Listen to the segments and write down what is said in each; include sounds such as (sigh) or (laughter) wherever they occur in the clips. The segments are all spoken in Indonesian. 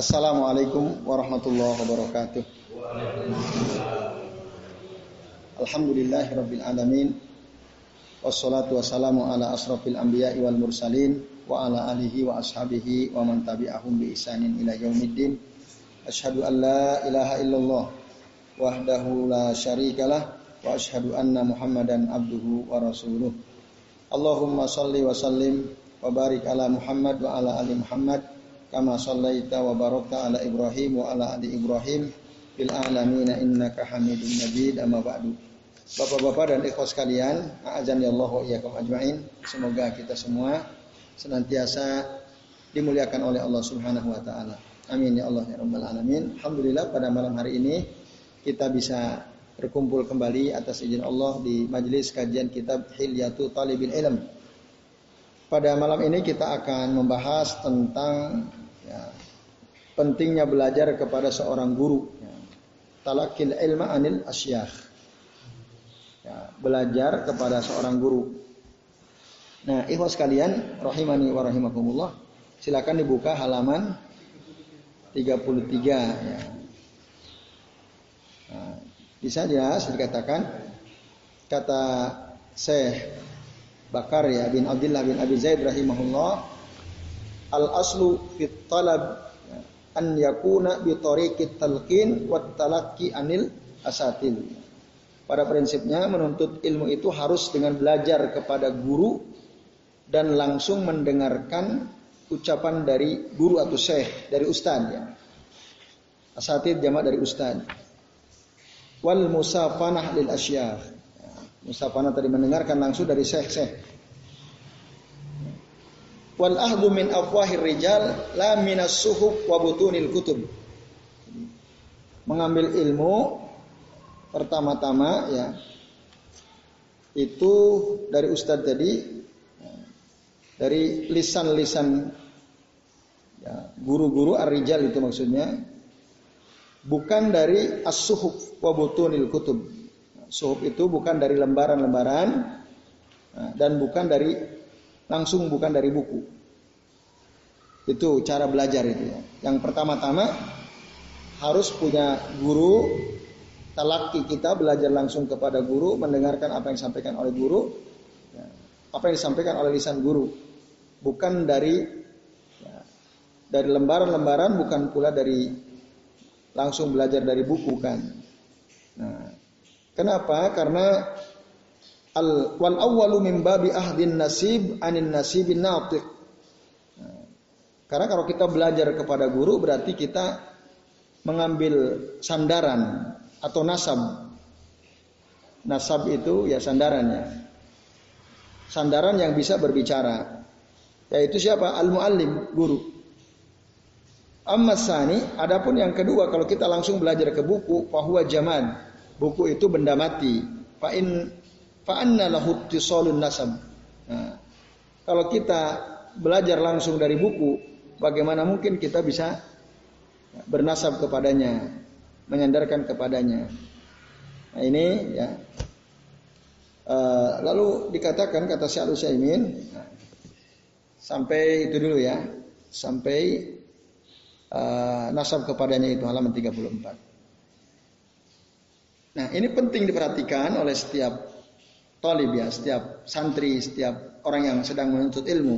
Assalamualaikum warahmatullahi wabarakatuh. Alhamdulillahirabbil alamin. Wassalatu wassalamu ala asrafil anbiya'i wal mursalin wa ala alihi wa ashabihi wa man tabi'ahum bi isanin ila yaumiddin. Asyhadu an la ilaha illallah wahdahu la syarikalah wa asyhadu anna Muhammadan abduhu wa rasuluh. Allahumma salli wa sallim wa barik ala Muhammad wa ala ali Muhammad kama sallaita wa barakta ala Ibrahim wa ala ali Ibrahim fil alamin innaka Hamidum Majid amma ba'du. Bapak-bapak dan ikhwas sekalian, azan ya Allah wa iyyakum ajmain. Semoga kita semua senantiasa dimuliakan oleh Allah Subhanahu wa taala. Amin ya Allah ya rabbal alamin. Alhamdulillah pada malam hari ini kita bisa berkumpul kembali atas izin Allah di majelis kajian kitab Hilyatu Talibil Ilm. Pada malam ini kita akan membahas tentang ya, pentingnya belajar kepada seorang guru. Ya. Talakil ilma anil asyakh. Ya, belajar kepada seorang guru. Nah, ikhwas sekalian, rahimani wa rahimakumullah. Silakan dibuka halaman 33 ya. Nah, bisa jelas dikatakan kata Syekh Bakar ya bin Abdullah bin Abi Zaid rahimahullah al aslu fit talab an yakuna bi tariqit talqin wat talaqi anil asatil. Pada prinsipnya menuntut ilmu itu harus dengan belajar kepada guru dan langsung mendengarkan ucapan dari guru atau syekh dari ustaz ya. Asatid jamak dari ustaz. Wal musafanah lil asyakh. Musafanah tadi mendengarkan langsung dari syekh-syekh wal ahdu min afwahir rijal la minas suhub wa butunil kutub. Mengambil ilmu pertama-tama ya itu dari ustadz tadi dari lisan-lisan ya, guru-guru ar-rijal itu maksudnya bukan dari as-suhub wa butunil kutub. Suhub itu bukan dari lembaran-lembaran dan bukan dari langsung bukan dari buku. Itu cara belajar itu ya. Yang pertama-tama harus punya guru, talaki kita belajar langsung kepada guru, mendengarkan apa yang disampaikan oleh guru, ya, apa yang disampaikan oleh lisan guru, bukan dari ya, dari lembaran-lembaran, bukan pula dari langsung belajar dari buku kan. Nah, kenapa? Karena Al wal awwalu min babi ahdin nasib anin nasibin natiq. Karena kalau kita belajar kepada guru berarti kita mengambil sandaran atau nasab. Nasab itu ya sandarannya. Sandaran yang bisa berbicara. Yaitu siapa? Al-muallim, guru. Amma sani, adapun yang kedua kalau kita langsung belajar ke buku, bahwa zaman Buku itu benda mati. Fa in Fa'anna lahu nasab. Nah, kalau kita belajar langsung dari buku, bagaimana mungkin kita bisa bernasab kepadanya, menyandarkan kepadanya. Nah ini ya. Uh, lalu dikatakan kata Syekh Utsaimin nah, sampai itu dulu ya, sampai uh, nasab kepadanya itu halaman 34. Nah, ini penting diperhatikan oleh setiap tolib ya, setiap santri, setiap orang yang sedang menuntut ilmu.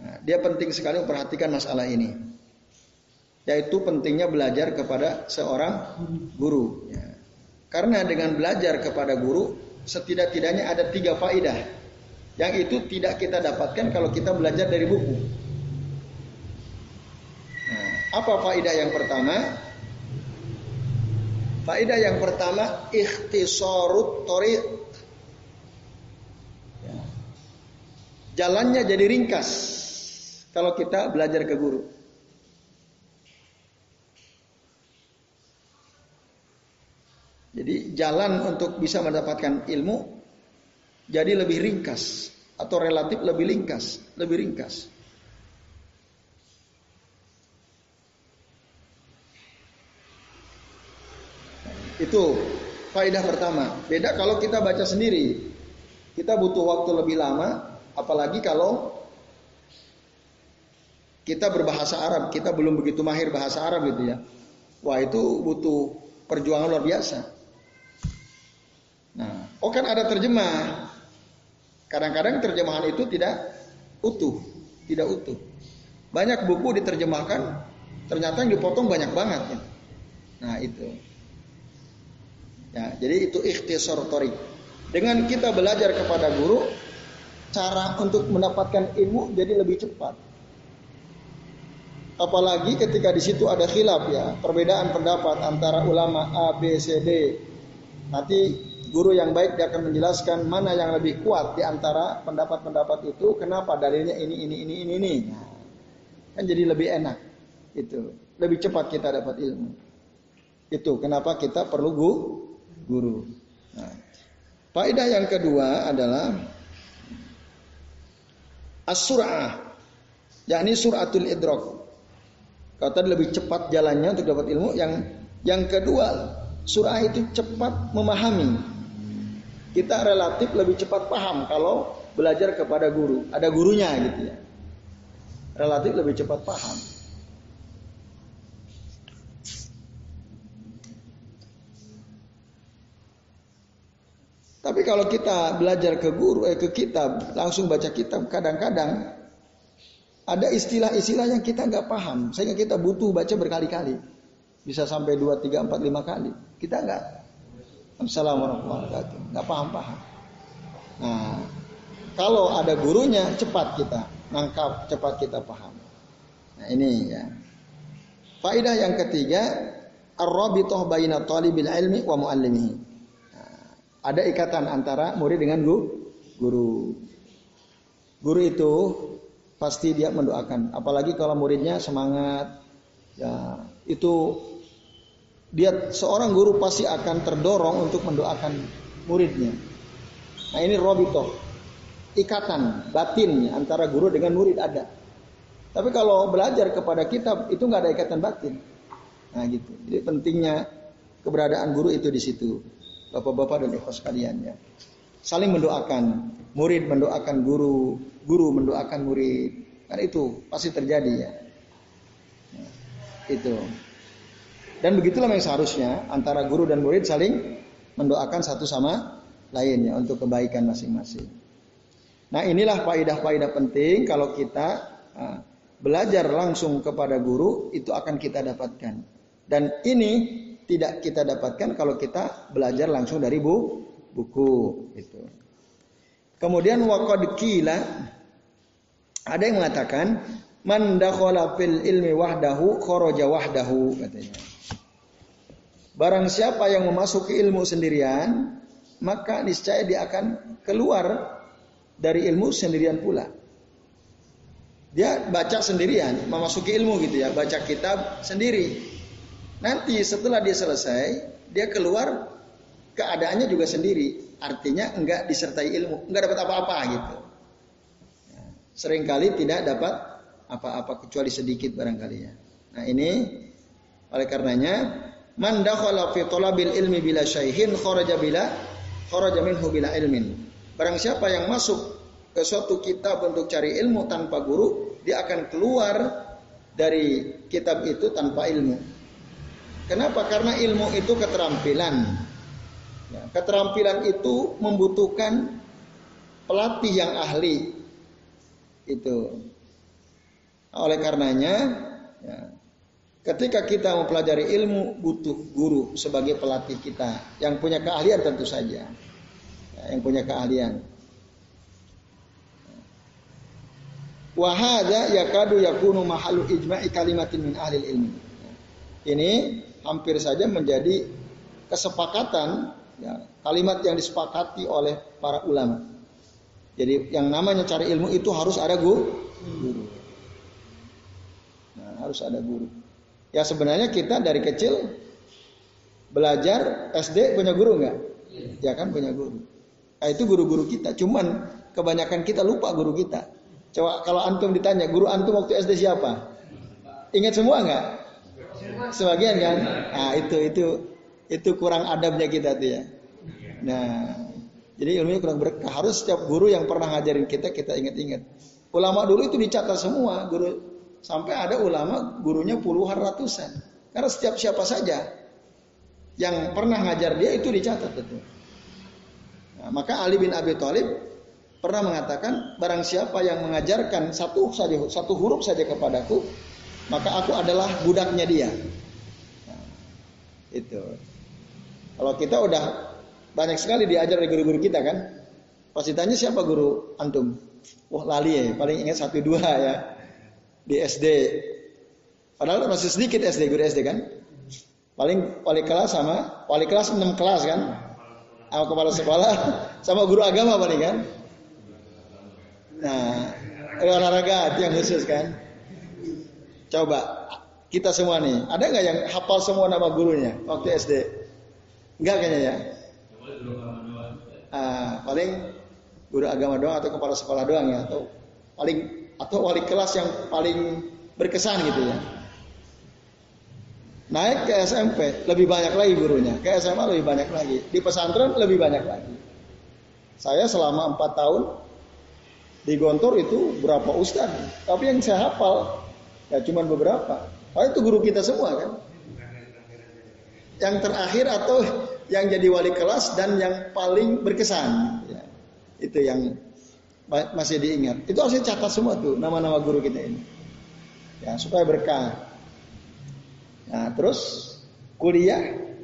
Nah, dia penting sekali memperhatikan masalah ini. Yaitu pentingnya belajar kepada seorang guru. Ya. Karena dengan belajar kepada guru, setidak-tidaknya ada tiga faidah. Yang itu tidak kita dapatkan kalau kita belajar dari buku. Nah, apa faidah yang pertama? Faidah yang pertama, ikhtisarut tariq Jalannya jadi ringkas kalau kita belajar ke guru. Jadi jalan untuk bisa mendapatkan ilmu jadi lebih ringkas atau relatif lebih ringkas, lebih ringkas. Itu faedah pertama. Beda kalau kita baca sendiri. Kita butuh waktu lebih lama Apalagi kalau kita berbahasa Arab, kita belum begitu mahir bahasa Arab gitu ya. Wah itu butuh perjuangan luar biasa. Nah, oh kan ada terjemah. Kadang-kadang terjemahan itu tidak utuh, tidak utuh. Banyak buku diterjemahkan, ternyata yang dipotong banyak banget. Ya. Nah itu. Ya, jadi itu ikhtisar torik. Dengan kita belajar kepada guru, cara untuk mendapatkan ilmu jadi lebih cepat. Apalagi ketika di situ ada khilaf ya, perbedaan pendapat antara ulama A, B, C, D. Nanti guru yang baik dia akan menjelaskan mana yang lebih kuat di antara pendapat-pendapat itu, kenapa dalilnya ini, ini, ini, ini, ini. Nah, kan jadi lebih enak. Itu lebih cepat kita dapat ilmu. Itu kenapa kita perlu guru. Nah, faedah yang kedua adalah as-sur'ah, yakni suratul idrok. Tadi lebih cepat jalannya untuk dapat ilmu, yang yang kedua surah itu cepat memahami. Kita relatif lebih cepat paham kalau belajar kepada guru, ada gurunya gitu ya. Relatif lebih cepat paham. Tapi kalau kita belajar ke guru, eh, ke kitab, langsung baca kitab, kadang-kadang ada istilah-istilah yang kita nggak paham, sehingga kita butuh baca berkali-kali, bisa sampai 2, 3, 4, 5 kali. Kita nggak, Assalamualaikum warahmatullahi wabarakatuh, nggak paham-paham. Nah, kalau ada gurunya, cepat kita nangkap, cepat kita paham. Nah ini ya. Faidah yang ketiga, ar-rabithah baina talibil ilmi wa muallimihi. Ada ikatan antara murid dengan guru. Guru itu pasti dia mendoakan. Apalagi kalau muridnya semangat, ya itu dia seorang guru pasti akan terdorong untuk mendoakan muridnya. Nah ini robito, ikatan batin antara guru dengan murid ada. Tapi kalau belajar kepada kitab itu nggak ada ikatan batin. Nah gitu. Jadi pentingnya keberadaan guru itu di situ. Bapak-bapak dan ikhwas sekalian ya. Saling mendoakan, murid mendoakan guru, guru mendoakan murid. Kan itu pasti terjadi ya. itu. Dan begitulah yang seharusnya antara guru dan murid saling mendoakan satu sama lainnya untuk kebaikan masing-masing. Nah inilah faidah-faidah penting kalau kita uh, belajar langsung kepada guru itu akan kita dapatkan. Dan ini tidak kita dapatkan kalau kita belajar langsung dari bu, buku itu. Kemudian waqad kila ada yang mengatakan man fil ilmi wahdahu kharaja wahdahu katanya. Barang siapa yang memasuki ilmu sendirian, maka niscaya dia akan keluar dari ilmu sendirian pula. Dia baca sendirian, memasuki ilmu gitu ya, baca kitab sendiri. Nanti setelah dia selesai, dia keluar keadaannya juga sendiri. Artinya enggak disertai ilmu, enggak dapat apa-apa gitu. Seringkali tidak dapat apa-apa kecuali sedikit barangkali ya. Nah ini oleh karenanya man dakhala fi talabil ilmi bila syaihin kharaja bila kharaja minhu bila ilmin. Barang siapa yang masuk ke suatu kitab untuk cari ilmu tanpa guru, dia akan keluar dari kitab itu tanpa ilmu. Kenapa? Karena ilmu itu keterampilan. Ya, keterampilan itu membutuhkan pelatih yang ahli. Itu. Oleh karenanya, ya, ketika kita mempelajari ilmu butuh guru sebagai pelatih kita yang punya keahlian tentu saja, ya, yang punya keahlian. Wahada yakadu yakunu mahalu ijma'i kalimatin min ahli ilmi. Ini hampir saja menjadi kesepakatan ya, kalimat yang disepakati oleh para ulama. Jadi yang namanya cari ilmu itu harus ada guru. Nah, harus ada guru. Ya sebenarnya kita dari kecil belajar SD punya guru nggak? Ya kan punya guru. Nah, itu guru-guru kita. Cuman kebanyakan kita lupa guru kita. Coba kalau antum ditanya guru antum waktu SD siapa? Ingat semua nggak? Sebagian kan? Nah, itu itu itu kurang adabnya kita tuh ya. Nah, jadi ilmunya kurang berkah. Harus setiap guru yang pernah ngajarin kita kita ingat-ingat. Ulama dulu itu dicatat semua, guru Sampai ada ulama gurunya puluhan ratusan. Karena setiap siapa saja yang pernah ngajar dia itu dicatat itu. Nah, maka Ali bin Abi Thalib pernah mengatakan barang siapa yang mengajarkan satu saja satu huruf saja kepadaku maka aku adalah budaknya dia. Nah, itu. Kalau kita udah banyak sekali diajar dari guru-guru kita kan, pasti tanya siapa guru antum? Wah lali ya, paling ingat satu dua ya di SD. Padahal masih sedikit SD guru SD kan. Paling wali kelas sama wali kelas 6 kelas kan. Sama kepala sekolah (laughs) sama guru agama paling kan. Nah, olahraga yang khusus kan. Coba kita semua nih, ada nggak yang hafal semua nama gurunya waktu SD? Enggak kayaknya ya. Ah, paling guru agama doang atau kepala sekolah doang ya atau paling atau wali kelas yang paling berkesan gitu ya. Naik ke SMP lebih banyak lagi gurunya, ke SMA lebih banyak lagi, di pesantren lebih banyak lagi. Saya selama empat tahun di Gontor itu berapa ustad, tapi yang saya hafal ya cuma beberapa. Oh itu guru kita semua kan. Yang terakhir atau yang jadi wali kelas dan yang paling berkesan. Ya. Itu yang masih diingat. Itu harus dicatat semua tuh nama-nama guru kita ini. Ya, supaya berkah. Nah, terus kuliah,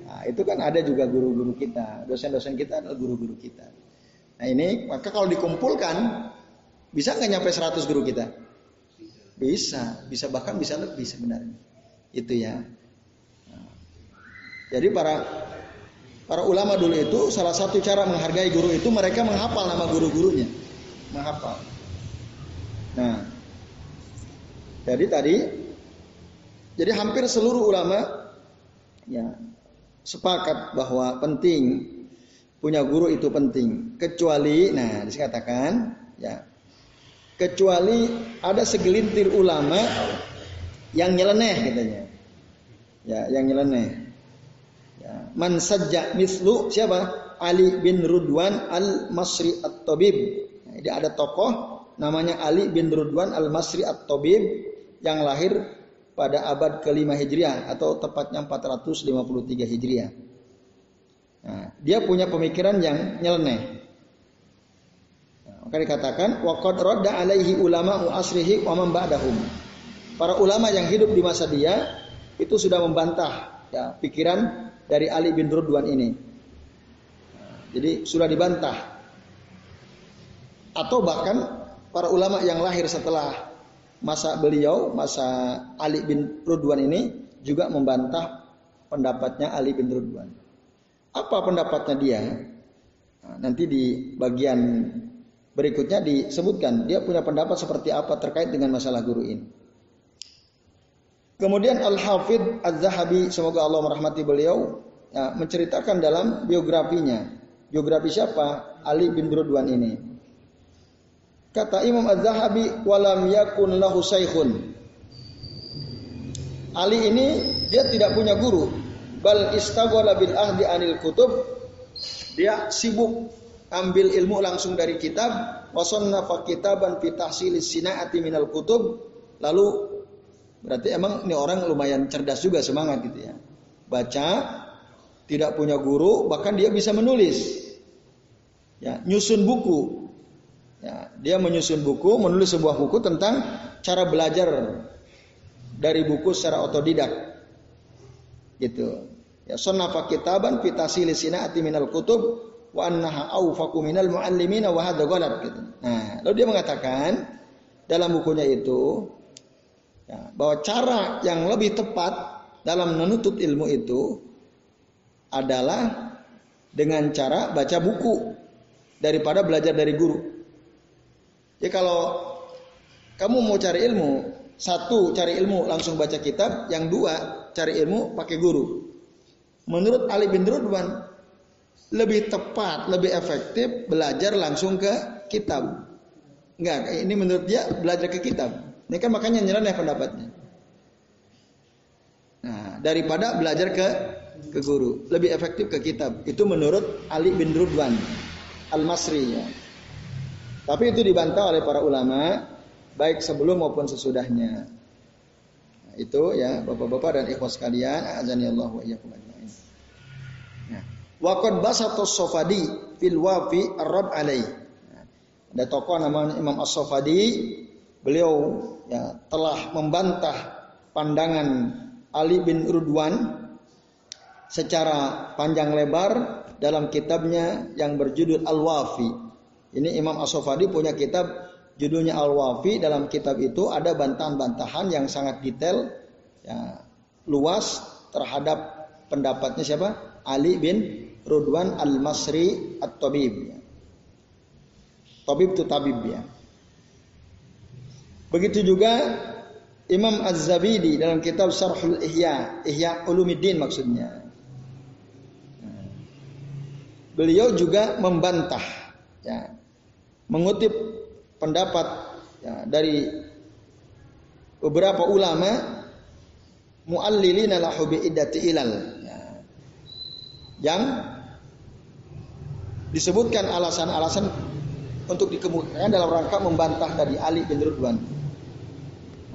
nah, itu kan ada juga guru-guru kita, dosen-dosen kita adalah guru-guru kita. Nah ini maka kalau dikumpulkan bisa nggak nyampe 100 guru kita? Bisa, bisa bahkan bisa lebih sebenarnya. Itu ya. Jadi para para ulama dulu itu salah satu cara menghargai guru itu mereka menghafal nama guru-gurunya menghafal. Nah, jadi tadi, jadi hampir seluruh ulama ya sepakat bahwa penting punya guru itu penting. Kecuali, nah dikatakan ya, kecuali ada segelintir ulama yang nyeleneh katanya. Ya, yang nyeleneh. Ya, man sajja mislu siapa? Ali bin Rudwan al-Masri at-Tabib jadi ada tokoh namanya Ali bin Rudwan al-Masri at-Tabib yang lahir pada abad ke-5 Hijriah atau tepatnya 453 Hijriah. Nah, dia punya pemikiran yang nyeleneh. Maka dikatakan waqad radda alaihi ulama asrihi wa man. Para ulama yang hidup di masa dia itu sudah membantah ya, pikiran dari Ali bin Rudwan ini. Jadi sudah dibantah atau bahkan para ulama yang lahir setelah masa beliau, masa Ali bin Rudwan ini juga membantah pendapatnya Ali bin Rudwan. Apa pendapatnya dia? Nah, nanti di bagian berikutnya disebutkan dia punya pendapat seperti apa terkait dengan masalah guru ini. Kemudian Al-Hafidh Az-Zahabi, semoga Allah merahmati beliau, ya, menceritakan dalam biografinya. Biografi siapa? Ali bin Rudwan ini. Kata Imam Az-Zahabi, walam yakun lahu saykhun. Ali ini dia tidak punya guru, bal istaghala bil ahdi anil kutub. Dia sibuk ambil ilmu langsung dari kitab, wasannafa kitaban fi tahsilis sinaati minal kutub. Lalu berarti emang ini orang lumayan cerdas juga semangat gitu ya. Baca, tidak punya guru, bahkan dia bisa menulis. Ya, nyusun buku, Ya, dia menyusun buku, menulis sebuah buku tentang cara belajar dari buku secara otodidak. Gitu. Ya sunnafa kitaban fi tasili sinati minal kutub wa annaha awfaqu minal muallimina wa hadha ghalat gitu. Nah, lalu dia mengatakan dalam bukunya itu ya, bahwa cara yang lebih tepat dalam menuntut ilmu itu adalah dengan cara baca buku daripada belajar dari guru. Ya kalau kamu mau cari ilmu, satu cari ilmu langsung baca kitab, yang dua cari ilmu pakai guru. Menurut Ali bin Rudwan lebih tepat, lebih efektif belajar langsung ke kitab. Enggak, ini menurut dia belajar ke kitab. Ini kan makanya nyeleneh pendapatnya. Nah, daripada belajar ke ke guru, lebih efektif ke kitab. Itu menurut Ali bin Rudwan Al-Masri ya. Tapi itu dibantah oleh para ulama baik sebelum maupun sesudahnya. itu ya Bapak-bapak dan ikhwas sekalian, azani Allah wa iyyakum ajmain. Nah, wa qad basata sofadi fil wafi ar-rab alai. Ada tokoh namanya Imam As-Sofadi, beliau ya telah membantah pandangan Ali bin Rudwan secara panjang lebar dalam kitabnya yang berjudul Al-Wafi. Ini Imam As-Sofadi punya kitab judulnya Al-Wafi dalam kitab itu ada bantahan-bantahan yang sangat detail ya, luas terhadap pendapatnya siapa? Ali bin Rudwan Al-Masri At-Tabib. Tabib itu tabib ya. Begitu juga Imam Az-Zabidi dalam kitab Sarhul Ihya, Ihya Ulumiddin maksudnya. Beliau juga membantah ya, mengutip pendapat ya, dari beberapa ulama muallilina lahu bi iddati ilal ya, yang disebutkan alasan-alasan untuk dikemukakan dalam rangka membantah dari Ali bin Ridwan.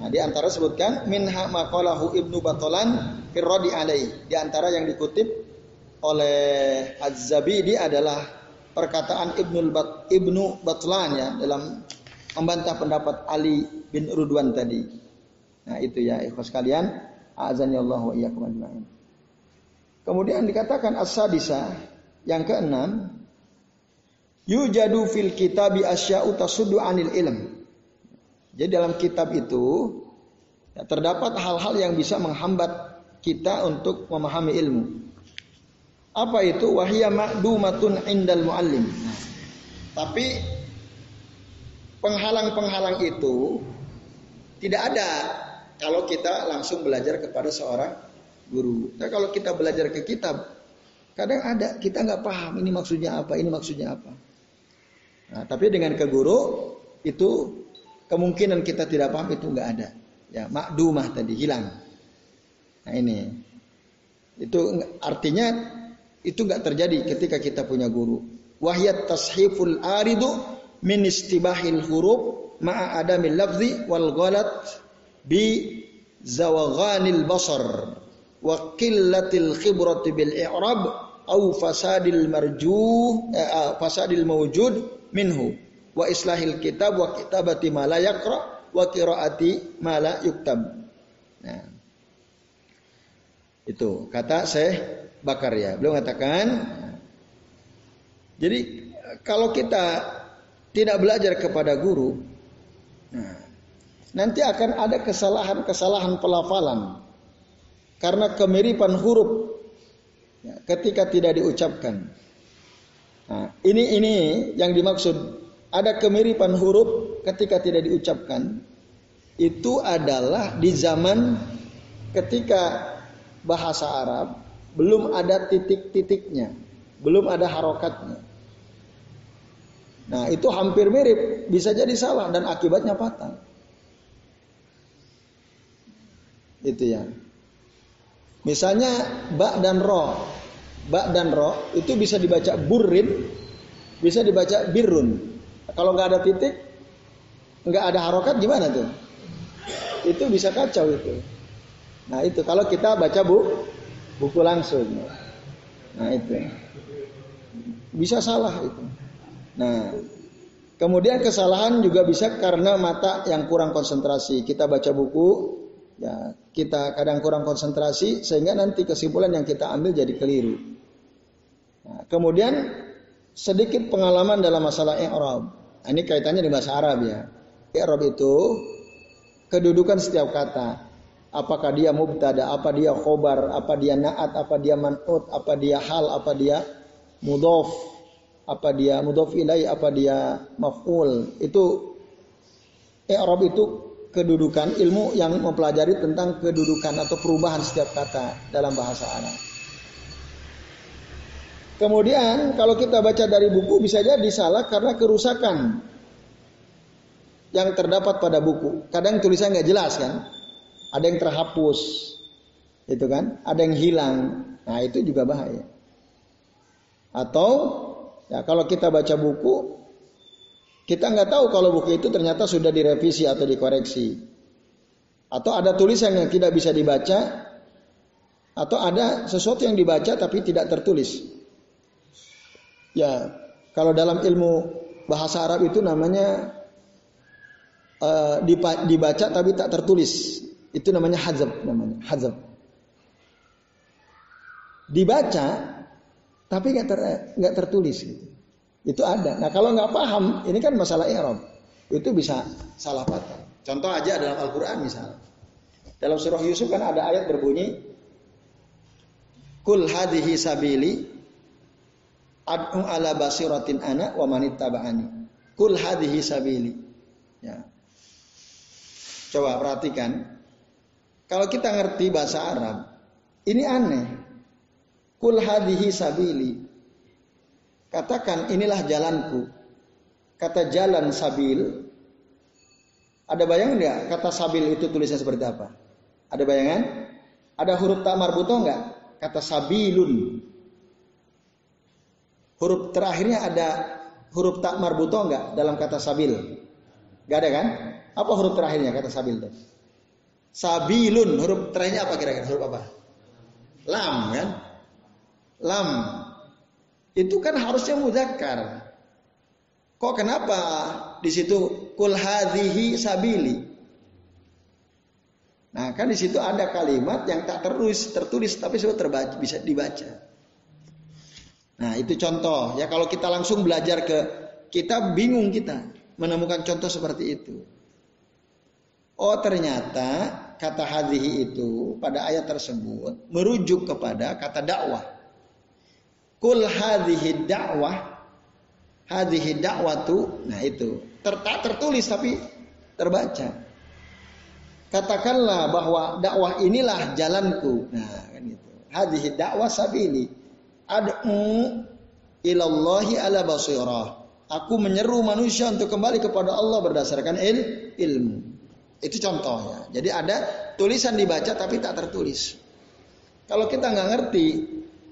Nah, di antara sebutkan minha maqalahu Ibnu Batolan firradi alai. Di antara yang dikutip oleh Az-Zabidi adalah perkataan Ibnu Bat, Ibnu Batlan ya dalam membantah pendapat Ali bin Rudwan tadi. Nah, itu ya ikhwas kalian, azan Allah wa iyyakum ajmain. Kemudian dikatakan as-sadisa yang keenam, yujadu fil kitabi asya'u tasuddu anil ilm. Jadi dalam kitab itu ya, terdapat hal-hal yang bisa menghambat kita untuk memahami ilmu. Apa itu? Wahia ma'dumatun indal muallim. tapi penghalang-penghalang itu tidak ada kalau kita langsung belajar kepada seorang guru. Tapi kalau kita belajar ke kitab, kadang ada kita nggak paham ini maksudnya apa, ini maksudnya apa. Nah, tapi dengan ke guru itu kemungkinan kita tidak paham itu nggak ada. Ya, makdumah tadi hilang. Nah ini itu artinya itu nggak terjadi ketika kita punya guru. Wahyat tashiful aridu min istibahil huruf ma'a adamil lafzi wal ghalat bi zawaghanil basar wa qillatil khibrati bil i'rab au fasadil marjuh eh, ah, fasadil mawjud minhu wa islahil kitab wa kitabati ma la yaqra wa qiraati ma la yuktab. Nah. Itu kata Syekh bakar ya. Beliau mengatakan, jadi kalau kita tidak belajar kepada guru, nah, nanti akan ada kesalahan-kesalahan pelafalan karena kemiripan huruf ya, ketika tidak diucapkan. Nah, ini ini yang dimaksud ada kemiripan huruf ketika tidak diucapkan itu adalah di zaman ketika bahasa Arab belum ada titik-titiknya, belum ada harokatnya. Nah itu hampir mirip, bisa jadi salah dan akibatnya fatal. Itu ya. Misalnya bak dan ro, bak dan ro itu bisa dibaca burin, bisa dibaca birun. Kalau nggak ada titik, nggak ada harokat gimana tuh? Itu bisa kacau itu. Nah itu kalau kita baca bu buku langsung. Nah itu bisa salah itu. Nah kemudian kesalahan juga bisa karena mata yang kurang konsentrasi. Kita baca buku, ya kita kadang kurang konsentrasi sehingga nanti kesimpulan yang kita ambil jadi keliru. Nah, kemudian sedikit pengalaman dalam masalah i'rab. Nah, ini kaitannya di bahasa Arab ya. I'rab itu kedudukan setiap kata apakah dia mubtada, apa dia khobar, apa dia naat, apa dia man'ut, apa dia hal, apa dia mudhof, apa dia mudhof ilai, apa dia maf'ul. Itu i'rab itu kedudukan ilmu yang mempelajari tentang kedudukan atau perubahan setiap kata dalam bahasa Arab. Kemudian kalau kita baca dari buku bisa jadi salah karena kerusakan yang terdapat pada buku. Kadang tulisannya nggak jelas kan ada yang terhapus, itu kan, ada yang hilang. Nah itu juga bahaya. Atau ya kalau kita baca buku, kita nggak tahu kalau buku itu ternyata sudah direvisi atau dikoreksi. Atau ada tulisan yang tidak bisa dibaca atau ada sesuatu yang dibaca tapi tidak tertulis. Ya, kalau dalam ilmu bahasa Arab itu namanya uh, dibaca tapi tak tertulis. Itu namanya hazab namanya, hazab. Dibaca tapi nggak ter, tertulis gitu. Itu ada. Nah kalau nggak paham, ini kan masalah i'rab. Itu bisa salah patah. Contoh aja dalam Al-Quran misalnya. Dalam surah Yusuf kan ada ayat berbunyi, Kul hadhihi sabili ad'u ala basiratin ana wa manittaba'ani. Kul hadhihi sabili. Ya. Coba perhatikan. Kalau kita ngerti bahasa Arab, ini aneh. Kul hadhihi sabili. Katakan inilah jalanku. Kata jalan sabil. Ada bayangan nggak kata sabil itu tulisnya seperti apa? Ada bayangan? Ada huruf tak marbuto nggak? Kata sabilun. Huruf terakhirnya ada huruf tak marbuto nggak dalam kata sabil? Gak ada kan? Apa huruf terakhirnya kata sabil itu? Sabilun. Huruf terakhirnya apa kira-kira? Huruf apa? Lam kan? lam itu kan harusnya muzakkar. Kok kenapa di situ kul hadhihi sabili? Nah, kan di situ ada kalimat yang tak tertulis, tertulis tapi sudah terbaca, bisa dibaca. Nah, itu contoh. Ya kalau kita langsung belajar ke kita bingung kita menemukan contoh seperti itu. Oh, ternyata kata hadhihi itu pada ayat tersebut merujuk kepada kata dakwah. Kul hadhihi da'wah hadhihi da'watu nah itu ter, tertulis tapi terbaca. Katakanlah bahwa dakwah inilah jalanku. Nah, kan itu. Hadhihi dakwah sabili. Ad'u ilallahi ala basirah. Aku menyeru manusia untuk kembali kepada Allah berdasarkan il, ilmu. Itu contohnya. Jadi ada tulisan dibaca tapi tak tertulis. Kalau kita nggak ngerti,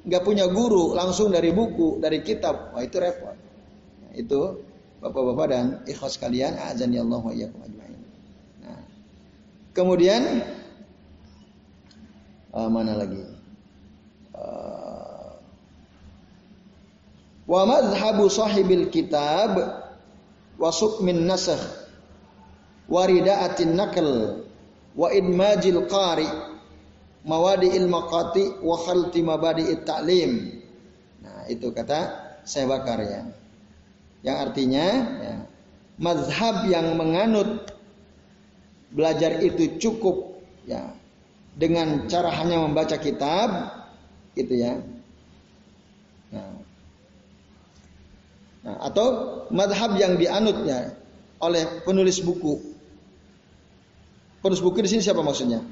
nggak punya guru langsung dari buku dari kitab wah itu repot nah, itu bapak-bapak dan ikhlas kalian azan ya Allah wa ajma'in nah, kemudian uh, mana lagi uh, wa madhabu sahibil kitab wa sukmin nasakh wa ridaatin nakal wa idmajil qari mawadi ilmaqati wa khalti mabadi ta'lim. Nah, itu kata saya bakar ya. Yang artinya ya, mazhab yang menganut belajar itu cukup ya dengan cara hanya membaca kitab gitu ya. Nah atau madhab yang dianutnya oleh penulis buku. Penulis buku di sini siapa maksudnya?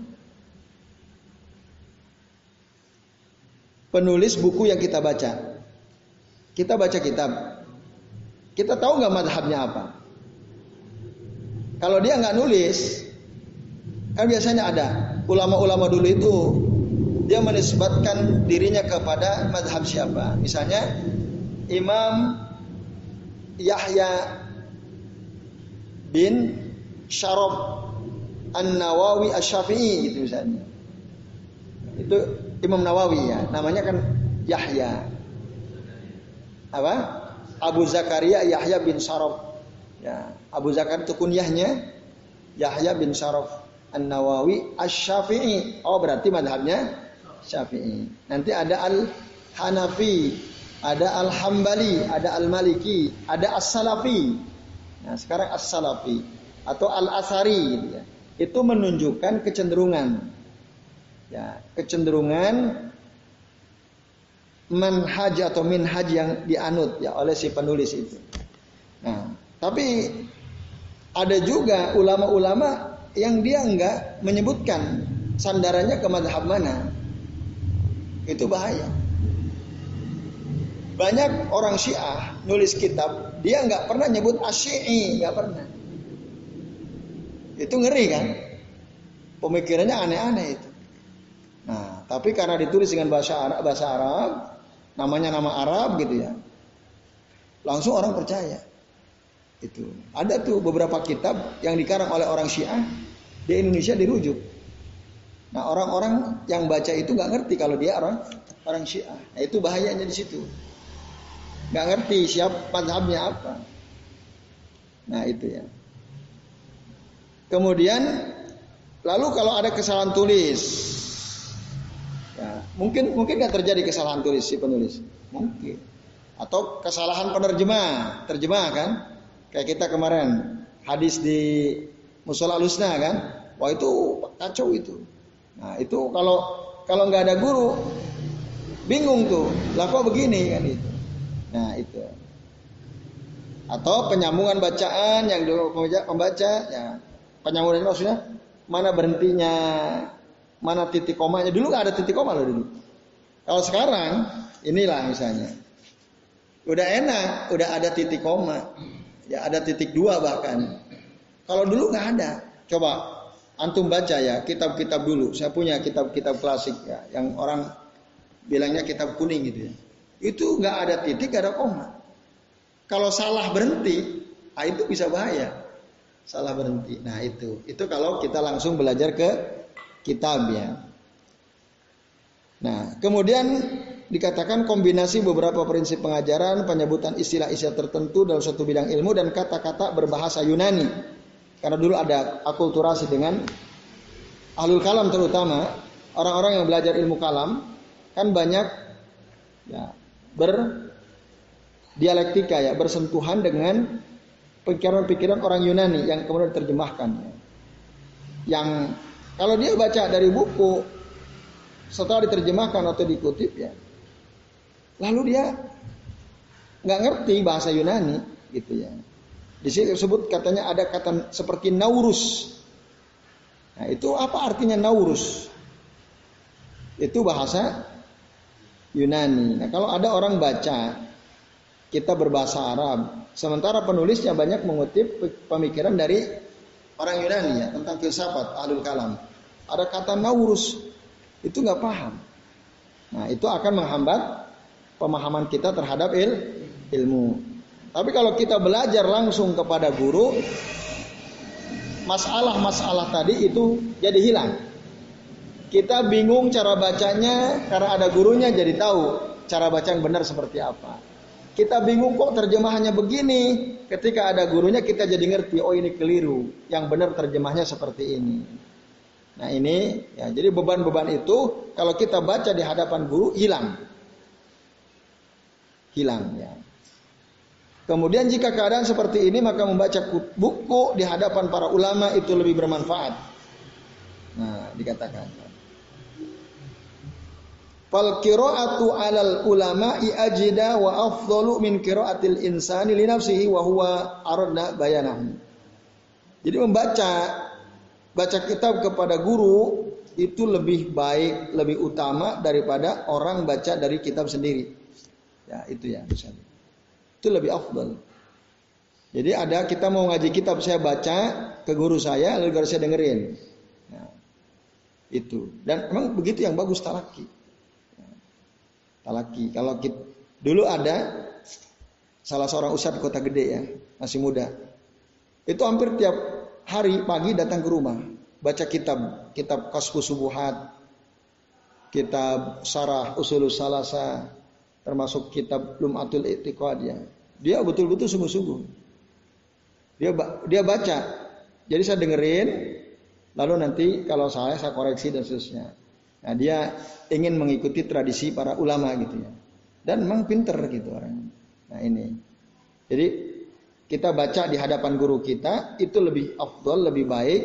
penulis buku yang kita baca. Kita baca kitab. Kita tahu nggak madhabnya apa? Kalau dia nggak nulis, kan biasanya ada ulama-ulama dulu itu dia menisbatkan dirinya kepada madhab siapa. Misalnya Imam Yahya bin Syarab An-Nawawi Asy-Syafi'i gitu misalnya. Itu Imam Nawawi ya, namanya kan Yahya. Apa? Abu Zakaria Yahya bin Saraf. Ya, Abu Zakaria itu kunyahnya Yahya bin Saraf An-Nawawi Asy-Syafi'i. Oh, berarti madhabnya Syafi'i. Nanti ada Al-Hanafi, ada Al-Hambali, ada Al-Maliki, ada As-Salafi. Nah, sekarang As-Salafi atau Al-Asari gitu ya. Itu menunjukkan kecenderungan ya kecenderungan manhaj atau minhaj yang dianut ya oleh si penulis itu. Nah, tapi ada juga ulama-ulama yang dia enggak menyebutkan sandarannya ke madhab mana. Itu bahaya. Banyak orang Syiah nulis kitab, dia enggak pernah nyebut asy'i, enggak pernah. Itu ngeri kan? Pemikirannya aneh-aneh itu. Nah, tapi karena ditulis dengan bahasa Arab, bahasa Arab, namanya nama Arab gitu ya. Langsung orang percaya. Itu. Ada tuh beberapa kitab yang dikarang oleh orang Syiah Di Indonesia dirujuk. Nah orang-orang yang baca itu nggak ngerti kalau dia orang orang Syiah. Nah, itu bahayanya di situ. Nggak ngerti siapa mazhabnya apa. Nah itu ya. Kemudian lalu kalau ada kesalahan tulis, ya, mungkin mungkin nggak terjadi kesalahan tulis si penulis, mungkin. Atau kesalahan penerjemah, terjemah kan? Kayak kita kemarin hadis di musola lusna kan? Wah itu kacau itu. Nah itu kalau kalau nggak ada guru bingung tuh, lah kok begini kan itu. Nah itu. Atau penyambungan bacaan yang dulu pembaca, ya penyambungan maksudnya mana berhentinya, mana titik komanya. Dulu nggak ada titik koma loh dulu. Kalau sekarang inilah misalnya, udah enak, udah ada titik koma, ya ada titik dua bahkan. Kalau dulu nggak ada. Coba antum baca ya kitab-kitab dulu. Saya punya kitab-kitab klasik ya, yang orang bilangnya kitab kuning gitu ya. Itu nggak ada titik, nggak ada koma. Kalau salah berhenti, ah itu bisa bahaya. Salah berhenti. Nah itu, itu kalau kita langsung belajar ke kitab ya. Nah, kemudian dikatakan kombinasi beberapa prinsip pengajaran, penyebutan istilah-istilah tertentu dalam suatu bidang ilmu dan kata-kata berbahasa Yunani karena dulu ada akulturasi dengan ahlul kalam terutama orang-orang yang belajar ilmu kalam kan banyak ya, berdialektika ya bersentuhan dengan pikiran-pikiran orang Yunani yang kemudian diterjemahkan. Ya. Yang kalau dia baca dari buku setelah diterjemahkan atau dikutip ya, lalu dia nggak ngerti bahasa Yunani gitu ya. Di sini disebut katanya ada kata seperti naurus. Nah, itu apa artinya naurus? Itu bahasa Yunani. Nah, kalau ada orang baca kita berbahasa Arab, sementara penulisnya banyak mengutip pemikiran dari orang Yunani ya tentang filsafat ahlul kalam. Ada kata naurus, itu nggak paham. Nah, itu akan menghambat pemahaman kita terhadap il, ilmu. Tapi kalau kita belajar langsung kepada guru, masalah-masalah tadi itu jadi hilang. Kita bingung cara bacanya karena ada gurunya jadi tahu cara baca yang benar seperti apa. Kita bingung kok terjemahannya begini. Ketika ada gurunya kita jadi ngerti, oh ini keliru. Yang benar terjemahnya seperti ini. Nah ini, ya, jadi beban-beban itu kalau kita baca di hadapan guru hilang, hilang ya. Kemudian jika keadaan seperti ini maka membaca buku di hadapan para ulama itu lebih bermanfaat. Nah, dikatakan. Fal qira'atu 'alal ulama'i ajida wa afdalu min qira'atil insani li nafsihi wa huwa arda bayanahu. Jadi membaca baca kitab kepada guru itu lebih baik, lebih utama daripada orang baca dari kitab sendiri. Ya, itu ya misalnya. Itu lebih afdal. Jadi ada kita mau ngaji kitab saya baca ke guru saya lalu guru saya dengerin. Nah, itu. Dan memang begitu yang bagus talaki. Talaki. Kalau kita, dulu ada salah seorang ustadz di kota gede ya, masih muda. Itu hampir tiap hari pagi datang ke rumah, baca kitab, kitab Kasfu Subuhat, kitab Sarah Usulul Salasa, termasuk kitab Lumatul I'tiqad ya. Dia betul-betul sungguh-sungguh. Dia dia baca. Jadi saya dengerin, lalu nanti kalau saya saya koreksi dan seterusnya. Nah, dia ingin mengikuti tradisi para ulama gitu ya. Dan memang pinter gitu orang. Nah ini. Jadi kita baca di hadapan guru kita itu lebih afdol, lebih baik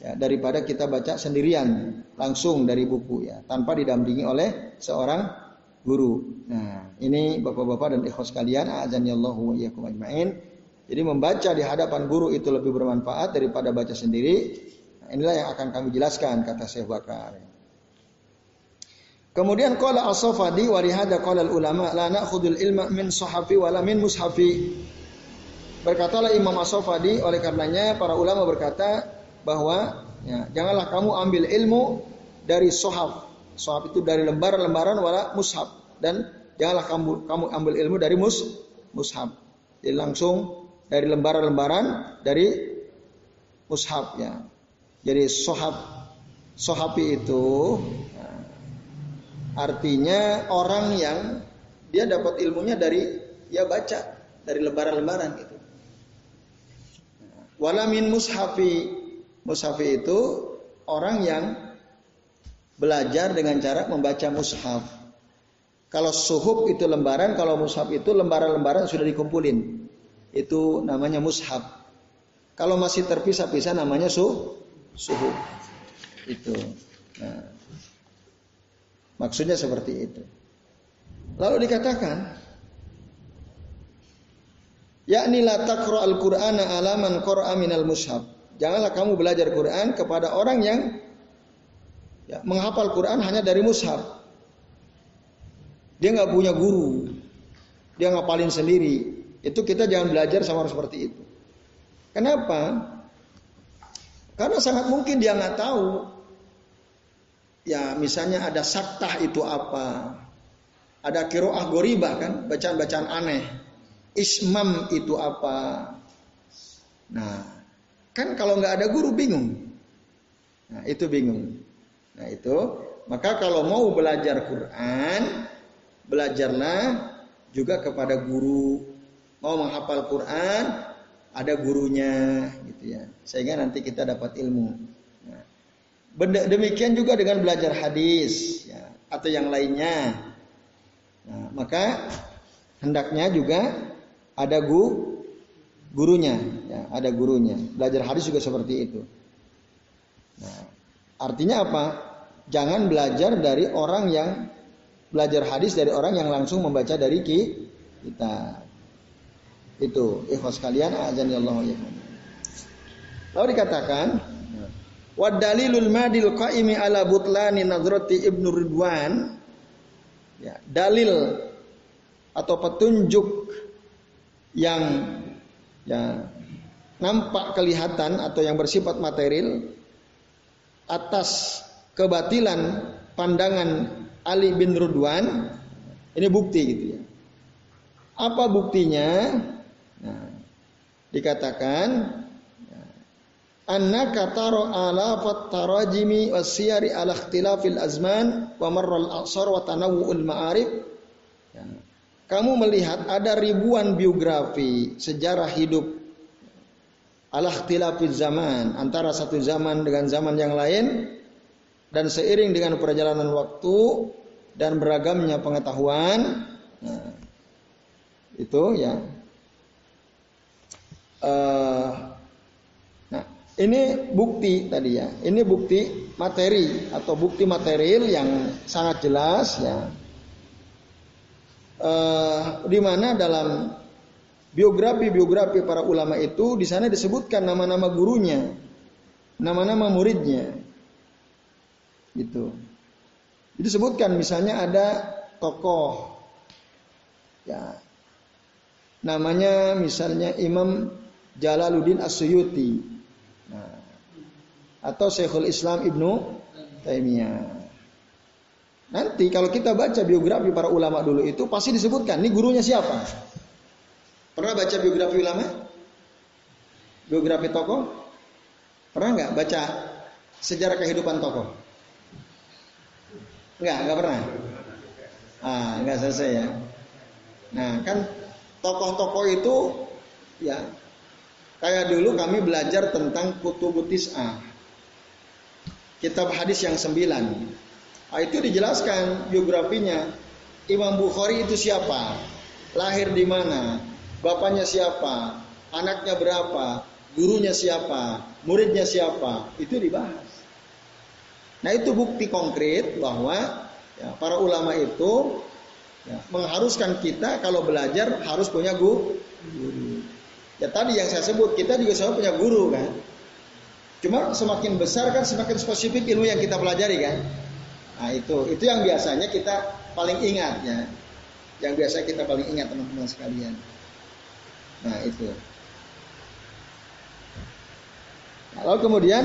ya, daripada kita baca sendirian langsung dari buku ya, tanpa didampingi oleh seorang guru. Nah, ini Bapak-bapak dan ikhwas sekalian, azanillahu wa iyyakum ajmain. Jadi membaca di hadapan guru itu lebih bermanfaat daripada baca sendiri. Nah, inilah yang akan kami jelaskan kata Syekh Bakar. Kemudian qala as-Safadi wa lihada qala ulama la na'khudul ilma min sahafi wala min mushafi. Berkatalah Imam As-Safadi oleh karenanya para ulama berkata bahwa ya, janganlah kamu ambil ilmu dari sohaf Sohab itu dari lembaran-lembaran wala mushab dan janganlah kamu kamu ambil ilmu dari mus mushab. Jadi langsung dari lembaran-lembaran dari mushab ya. Jadi sohab sohabi itu artinya orang yang dia dapat ilmunya dari ya baca dari lembaran-lembaran gitu. Walamin mushafi mushafi itu orang yang belajar dengan cara membaca mushaf. Kalau suhub itu lembaran, kalau mushaf itu lembaran-lembaran sudah dikumpulin. Itu namanya mushaf. Kalau masih terpisah-pisah namanya su suhub. Itu. Nah, maksudnya seperti itu. Lalu dikatakan yakni la taqra al-Qur'ana alaman qara'a minal mushaf. Janganlah kamu belajar Quran kepada orang yang ya, menghafal Quran hanya dari mushaf. Dia nggak punya guru, dia ngapalin sendiri. Itu kita jangan belajar sama orang seperti itu. Kenapa? Karena sangat mungkin dia nggak tahu. Ya misalnya ada saktah itu apa, ada kiroah goribah kan, bacaan-bacaan aneh. Ismam itu apa? Nah, kan kalau nggak ada guru bingung. Nah, itu bingung. Nah, itu maka kalau mau belajar Quran, belajarlah juga kepada guru. Mau menghafal Quran, ada gurunya gitu ya. Sehingga nanti kita dapat ilmu. Nah, demikian juga dengan belajar hadis ya, atau yang lainnya. Nah, maka hendaknya juga ada gu, gurunya, ya, ada gurunya. Belajar hadis juga seperti itu. Nah, artinya apa? Jangan belajar dari orang yang belajar hadis dari orang yang langsung membaca dari kita. Itu ikhwas kalian azan Allah ya. Lalu dikatakan Wadalilul madil qaimi ala butlani nazrati ibnu Ridwan ya, dalil atau petunjuk yang ya nampak kelihatan atau yang bersifat material atas kebatilan pandangan Ali bin Ridwan ini bukti gitu ya. Apa buktinya? Nah, dikatakan annaka taro ala tarajimi wasiyari ala ikhtilafil azman wa marral asar wa ma'arif. Ya. kamu melihat ada ribuan biografi sejarah hidup ala ikhtilafil zaman antara satu zaman dengan zaman yang lain dan seiring dengan perjalanan waktu dan beragamnya pengetahuan. Nah, itu ya. Uh, ini bukti tadi ya. Ini bukti materi atau bukti material yang sangat jelas ya. Uh, di mana dalam biografi-biografi para ulama itu di sana disebutkan nama-nama gurunya, nama-nama muridnya. Gitu. Disebutkan misalnya ada tokoh ya namanya misalnya Imam Jalaluddin Asyuyuti atau Syekhul Islam Ibnu Taimiyah. Nanti kalau kita baca biografi para ulama dulu itu pasti disebutkan, ini gurunya siapa? Pernah baca biografi ulama? Biografi tokoh? Pernah nggak baca sejarah kehidupan tokoh? Enggak, enggak pernah. Ah, enggak selesai ya. Nah, kan tokoh-tokoh itu ya kayak dulu kami belajar tentang kutubutis A kitab hadis yang sembilan. Nah, itu dijelaskan biografinya. Imam Bukhari itu siapa? Lahir di mana? Bapaknya siapa? Anaknya berapa? Gurunya siapa? Muridnya siapa? Itu dibahas. Nah itu bukti konkret bahwa ya, para ulama itu ya, mengharuskan kita kalau belajar harus punya guru. Ya tadi yang saya sebut kita juga sama punya guru kan. Cuma semakin besar kan semakin spesifik ilmu yang kita pelajari kan. Nah itu itu yang biasanya kita paling ingat ya. Yang biasa kita paling ingat teman-teman sekalian. Nah itu. Nah, lalu kemudian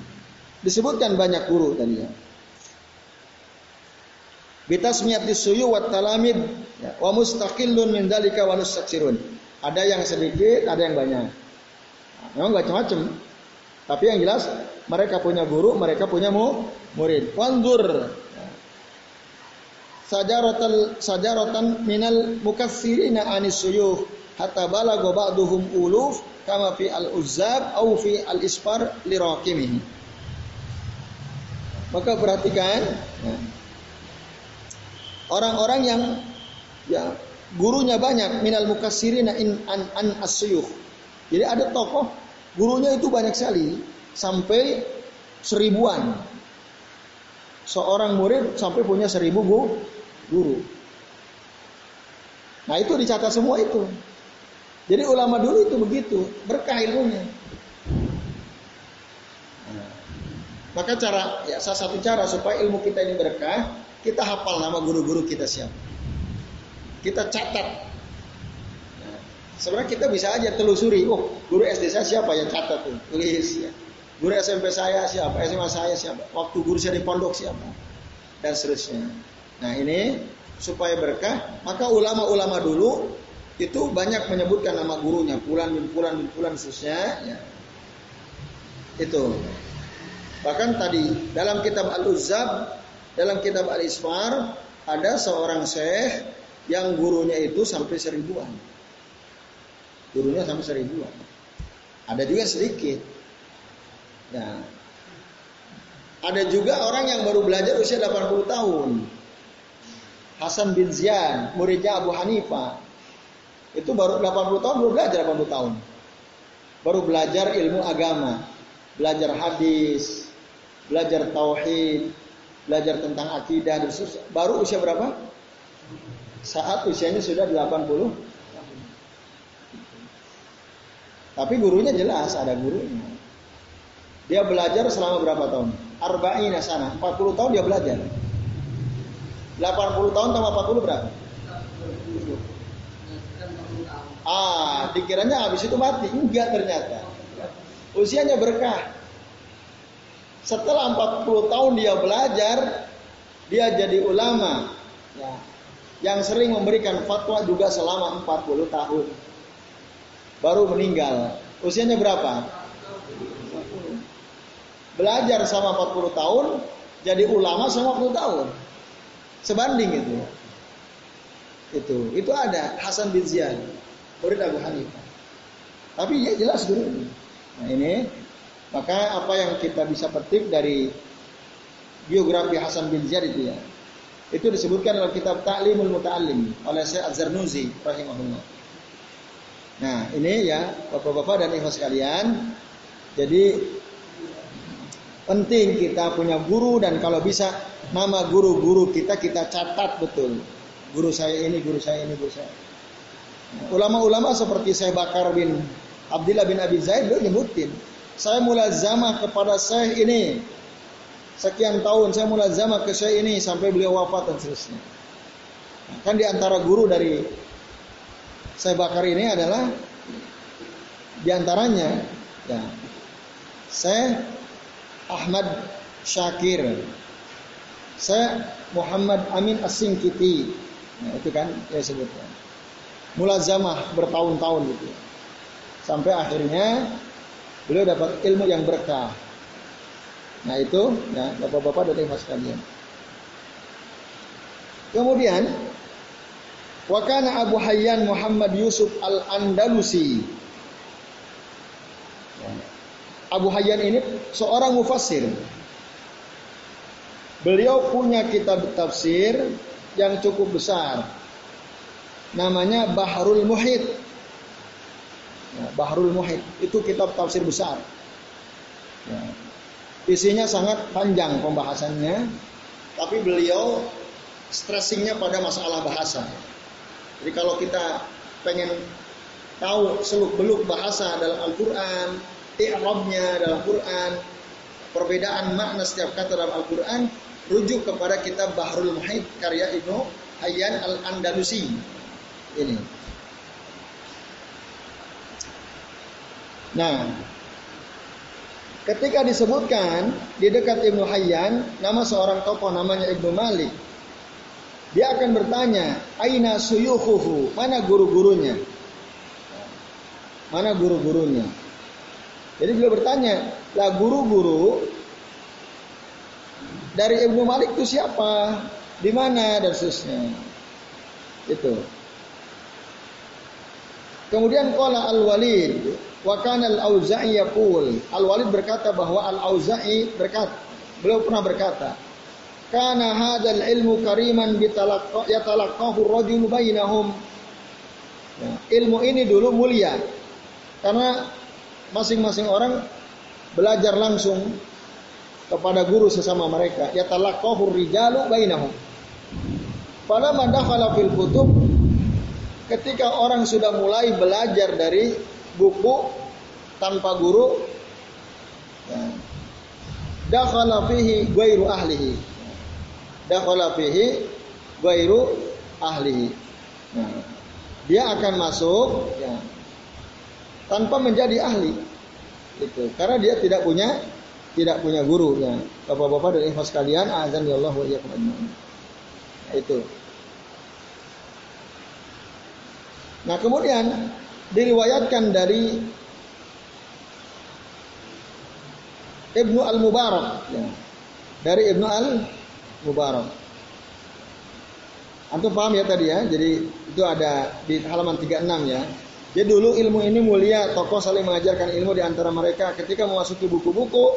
(clears throat) disebutkan banyak guru tadi ya. Bitasmiyat disuyu wa talamid ya, wa mustaqillun min dalika wa Ada yang sedikit, ada yang banyak. Nah, memang macam-macam. Tapi yang jelas mereka punya guru, mereka punya mu, murid. Wandur sajaratan sajaratan minal mukassirina anis suyuh hatta balagha ba'duhum uluf kama fi al-uzzab au fi al-isfar lirakimihi. Maka perhatikan ya, orang-orang yang ya gurunya banyak minal mukassirina in an, an asyuyuh. Jadi ada tokoh gurunya itu banyak sekali sampai seribuan. Seorang murid sampai punya seribu guru. Nah itu dicatat semua itu. Jadi ulama dulu itu begitu, berkah ilmunya. Maka cara, ya salah satu cara supaya ilmu kita ini berkah, kita hafal nama guru-guru kita siapa. Kita catat. Sebenarnya kita bisa aja telusuri, oh guru SD saya siapa ya catat tuh, tulis ya. Guru SMP saya siapa, SMA saya siapa, waktu guru saya di pondok siapa, dan seterusnya. Nah ini supaya berkah, maka ulama-ulama dulu itu banyak menyebutkan nama gurunya, pulan bin pulan bin pulan seterusnya. Ya. Itu. Bahkan tadi dalam kitab Al-Uzzab, dalam kitab Al-Isfar ada seorang syekh yang gurunya itu sampai seribuan. Gurunya sampai seribuan. Ada juga sedikit. Nah, ada juga orang yang baru belajar usia 80 tahun. Hasan bin Ziyad, muridnya Abu Hanifah. Itu baru 80 tahun baru belajar 80 tahun. Baru belajar ilmu agama, belajar hadis, belajar tauhid, belajar tentang akidah Baru usia berapa? Saat usianya sudah 80 Tapi gurunya jelas ada gurunya. Dia belajar selama berapa tahun? Arba'ina sana. 40 tahun dia belajar. 80 tahun tambah 40 berapa? Ah, dikiranya habis itu mati. Enggak ternyata. Usianya berkah. Setelah 40 tahun dia belajar, dia jadi ulama. Ya. Yang sering memberikan fatwa juga selama 40 tahun. Baru meninggal. Usianya berapa? Belajar sama 40 tahun, jadi ulama sama 40 tahun. Sebanding itu. Itu, itu ada Hasan bin Ziyad, murid Abu Hanifah. Tapi ya jelas dulu. Nah ini, maka apa yang kita bisa petik dari biografi Hasan bin Ziyad itu ya. Itu disebutkan dalam kitab Ta'limul Muta'allim oleh Syekh Az-Zarnuzi rahimahullah. Nah, ini ya Bapak-bapak dan Ibu sekalian. Jadi Penting kita punya guru dan kalau bisa nama guru-guru kita kita catat betul. Guru saya ini, guru saya ini, guru saya. Ulama-ulama seperti saya Bakar bin Abdullah bin Abi Zaid beliau nyebutin, saya mulai zaman kepada saya ini sekian tahun saya mulai zaman ke saya ini sampai beliau wafat dan seterusnya. Kan di antara guru dari saya Bakar ini adalah di antaranya ya saya Ahmad Syakir. Saya Muhammad Amin Asingkiti. Nah, itu kan saya sebutkan. Mulazamah bertahun-tahun gitu. Sampai akhirnya beliau dapat ilmu yang berkah. Nah itu ya bapak-bapak dan ibu sekalian. Kemudian Wakana Abu Hayyan Muhammad Yusuf Al-Andalusi Abu Hayyan ini seorang mufassir. Beliau punya kitab tafsir yang cukup besar. Namanya Bahrul Muhit. Ya, Bahrul Muhit itu kitab tafsir besar. Ya. Isinya sangat panjang pembahasannya, tapi beliau stressingnya pada masalah bahasa. Jadi kalau kita pengen tahu seluk beluk bahasa dalam Al-Quran, i'rabnya dalam Quran, perbedaan makna setiap kata dalam Al-Quran, rujuk kepada kitab Bahrul Muhit karya Ibnu Hayyan Al-Andalusi. Ini. Nah, ketika disebutkan di dekat Ibnu Hayyan nama seorang tokoh namanya Ibnu Malik, dia akan bertanya, "Aina suyukhuhu?" Mana guru-gurunya? Mana guru-gurunya? Jadi beliau bertanya, lah guru-guru dari Ibnu Malik itu siapa? Di mana dan seterusnya. Itu. Kemudian qala Al-Walid wa kana Al-Auza'i yaqul. Al-Walid berkata bahwa Al-Auza'i berkata, beliau pernah berkata, "Kana hadzal ilmu kariman bitalaqqa yatalaqahu ar-rajul bainahum." Ya, ilmu ini dulu mulia karena masing-masing orang belajar langsung kepada guru sesama mereka. Yatalaqahu rijalu bainahum. Falamma dakhala fil kutub ketika orang sudah mulai belajar dari buku tanpa guru ya, dakhala fihi ghairu ahlihi dakhala fihi ghairu ahlihi. Nah, dia akan masuk ya, tanpa menjadi ahli. Itu karena dia tidak punya tidak punya guru ya. Bapak-bapak dan ikhwas sekalian azan ya Allah wa iyyakum ajmain. Itu. Nah kemudian diriwayatkan dari Ibnu Al Mubarak, ya. dari Ibnu Al Mubarak. Antum paham ya tadi ya? Jadi itu ada di halaman 36 ya. Jadi dulu ilmu ini mulia, tokoh saling mengajarkan ilmu di antara mereka. Ketika memasuki buku-buku,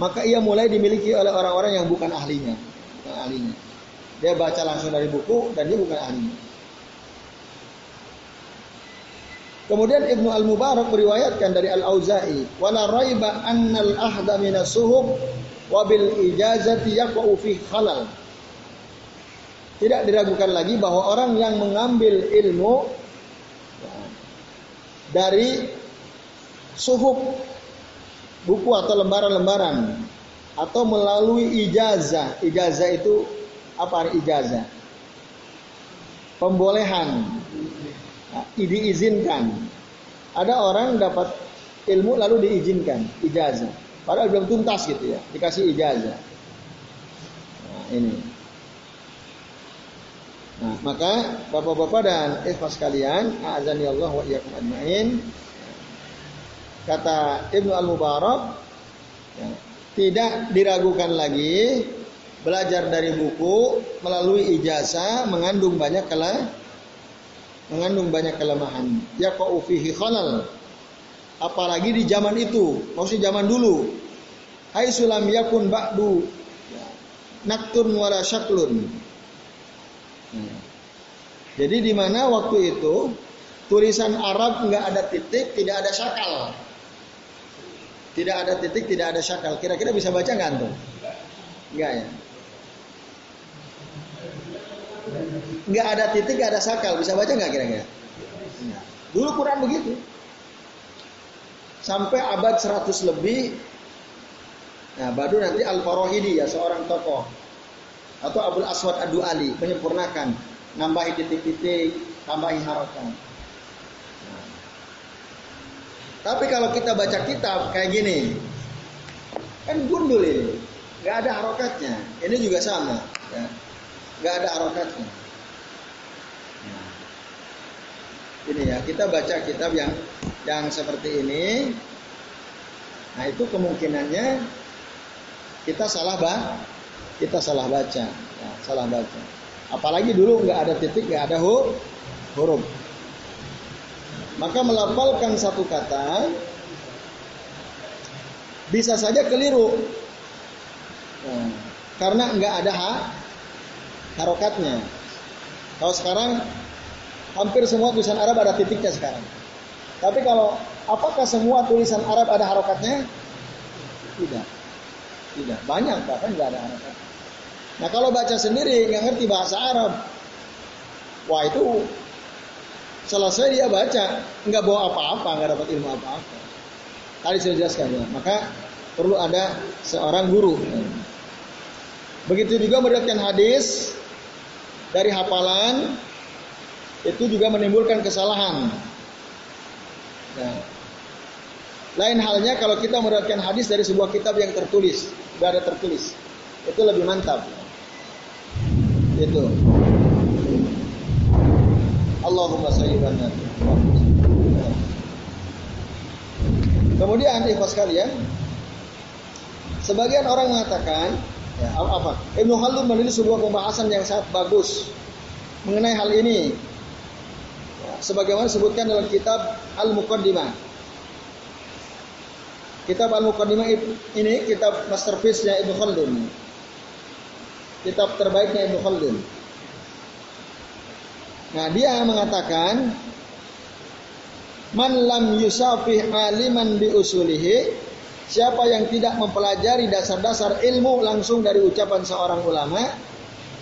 maka ia mulai dimiliki oleh orang-orang yang bukan ahlinya. Bukan ahlinya. Dia baca langsung dari buku dan dia bukan ahlinya. Kemudian Ibnu Al-Mubarak meriwayatkan dari Al-Auza'i, "Wala raiba annal ahda minas suhub wa bil ijazati yaqa'u fi khalal." Tidak diragukan lagi bahwa orang yang mengambil ilmu dari suhub buku atau lembaran-lembaran atau melalui ijazah. Ijazah itu apa ijazah? Pembolehan Nah, diizinkan. Ada orang dapat ilmu lalu diizinkan ijazah. Padahal belum tuntas gitu ya, dikasih ijazah. Nah, ini. Nah, maka Bapak-bapak dan ikhwas sekalian, azani Allah wa iyyakum ajmain. Kata Ibnu Al-Mubarak, ya, tidak diragukan lagi belajar dari buku melalui ijazah mengandung banyak kelemahan mengandung banyak kelemahan. Ya fihi khalal. Apalagi di zaman itu, maksudnya zaman dulu. Hai sulam yakun ba'du naktun wala syaklun. Jadi di mana waktu itu tulisan Arab nggak ada titik, tidak ada syakal. Tidak ada titik, tidak ada syakal. Kira-kira bisa baca nggak tuh? Enggak ya. nggak ada titik, nggak ada sakal. Bisa baca nggak kira-kira? Dulu Quran begitu. Sampai abad 100 lebih. Nah, baru nanti Al-Farahidi ya seorang tokoh atau Abdul Aswad Adu Ali menyempurnakan, nambahi titik-titik, tambahi harokat. Nah. Tapi kalau kita baca kitab kayak gini, kan gundul ini, nggak ada harokatnya. Ini juga sama, ya nggak ada harokatnya. Nah, ini ya kita baca kitab yang yang seperti ini. Nah itu kemungkinannya kita salah bah, kita salah baca, ya, salah baca. Apalagi dulu nggak ada titik, nggak ada huruf. Maka melafalkan satu kata bisa saja keliru. Nah, karena nggak ada ha, harokatnya. Kalau sekarang hampir semua tulisan Arab ada titiknya sekarang. Tapi kalau apakah semua tulisan Arab ada harokatnya? Tidak. Tidak. Banyak bahkan nggak ada harokat. Nah kalau baca sendiri nggak ngerti bahasa Arab, wah itu selesai dia baca nggak bawa apa-apa, nggak dapat ilmu apa-apa. Tadi saya jelaskan ya. Maka perlu ada seorang guru. Begitu juga meriwayatkan hadis dari hafalan itu juga menimbulkan kesalahan. Nah, lain halnya kalau kita meriwayatkan hadis dari sebuah kitab yang tertulis, sudah ada tertulis, itu lebih mantap. Itu. Allahumma wa Kemudian ikhwas kalian, sebagian orang mengatakan, ya, apa? Ibnu Khaldun menulis sebuah pembahasan yang sangat bagus mengenai hal ini. Sebagaimana disebutkan dalam kitab Al-Muqaddimah. Kitab Al-Muqaddimah ini kitab masterpiece-nya Ibnu Khaldun. Kitab terbaiknya Ibnu Khaldun. Nah, dia mengatakan Man lam yusafih aliman bi usulihi Siapa yang tidak mempelajari dasar-dasar ilmu langsung dari ucapan seorang ulama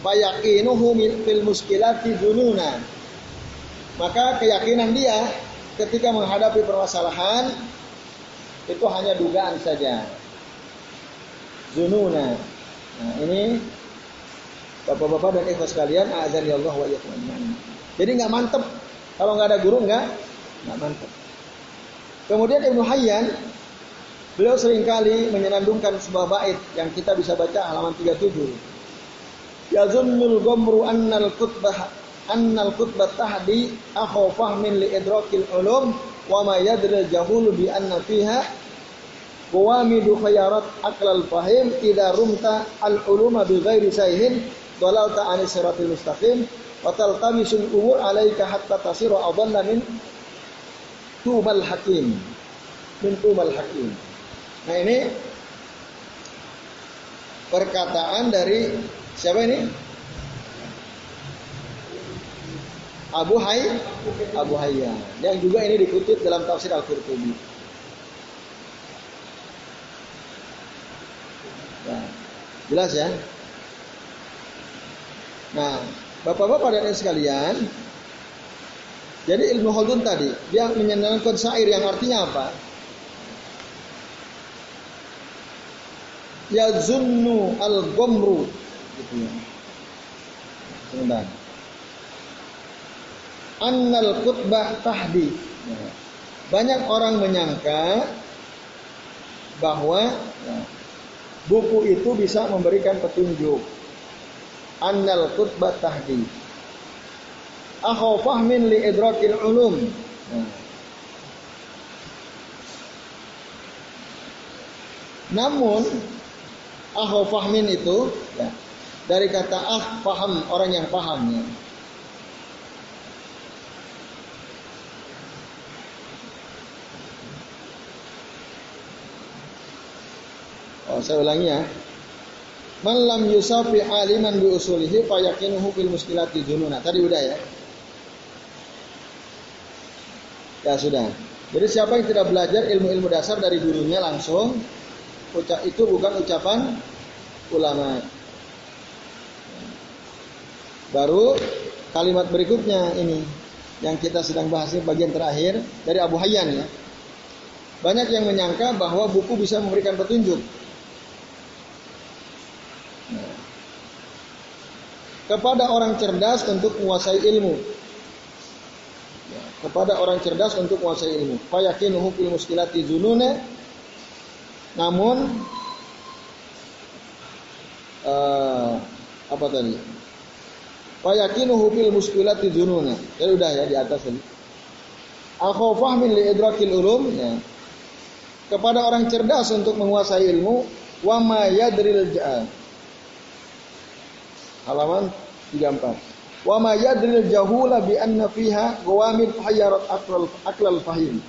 Fayakinuhu fil muskilati dununa Maka keyakinan dia ketika menghadapi permasalahan Itu hanya dugaan saja Zununa Nah ini Bapak-bapak dan ikhwas sekalian Azan ya Allah wa Jadi nggak mantep Kalau nggak ada guru nggak Nggak mantap. Kemudian Ibnu Hayyan beliau sering kali menyenandungkan sebuah bait yang kita bisa baca halaman 37. Yazunnul gomru annal kutbah annal kutbah tahdi akhu fahmin li idrakil ulum wa ma yadri jahulu bi anna fiha qawamidu khayarat aklal fahim idza rumta al uluma bi ghairi sayhin dalalta anis siratil mustaqim wa taltamisul umur alaika hatta tasiru adalla min tumal hakim. Min tumal hakim. Nah ini perkataan dari siapa ini? Abu Hay Abu Hayyan yang juga ini dikutip dalam tafsir Al-Qurtubi. Ya, jelas ya? Nah, Bapak-bapak dan sekalian, jadi ilmu Khaldun tadi dia menyenangkan syair yang artinya apa? Ya zunnu al-gomru gitu ya. Sebentar. Annal kutbah tahdi. Banyak orang menyangka bahwa buku itu bisa memberikan petunjuk. Annal kutbah tahdi akhaw fahmin li idrakil ulum. Namun fahmin itu ya, dari kata ah paham orang yang paham Oh, saya ulangi ya. Man lam yusafi aliman bi usulihi fayakinuhu fil muskilati jununa. Tadi udah ya. Ya sudah. Jadi siapa yang tidak belajar ilmu-ilmu dasar dari gurunya langsung, itu bukan ucapan ulama. Baru kalimat berikutnya ini yang kita sedang bahas ini bagian terakhir dari Abu Hayyan ya. Banyak yang menyangka bahwa buku bisa memberikan petunjuk. Kepada orang cerdas untuk menguasai ilmu kepada orang cerdas untuk menguasai ilmu. Fayakinuhu fil muskilati zununa namun uh, apa tadi? Fayakinuhu fil muskilati zununa. Ya udah ya di atas tadi. Akhu fahmin li idrakil ulum ya. Kepada orang cerdas untuk menguasai ilmu wa ma yadril ja'a. Halaman 34. Wa ma yadril jahula bi anna fiha gawamid hayarat aklal, aklal fahim.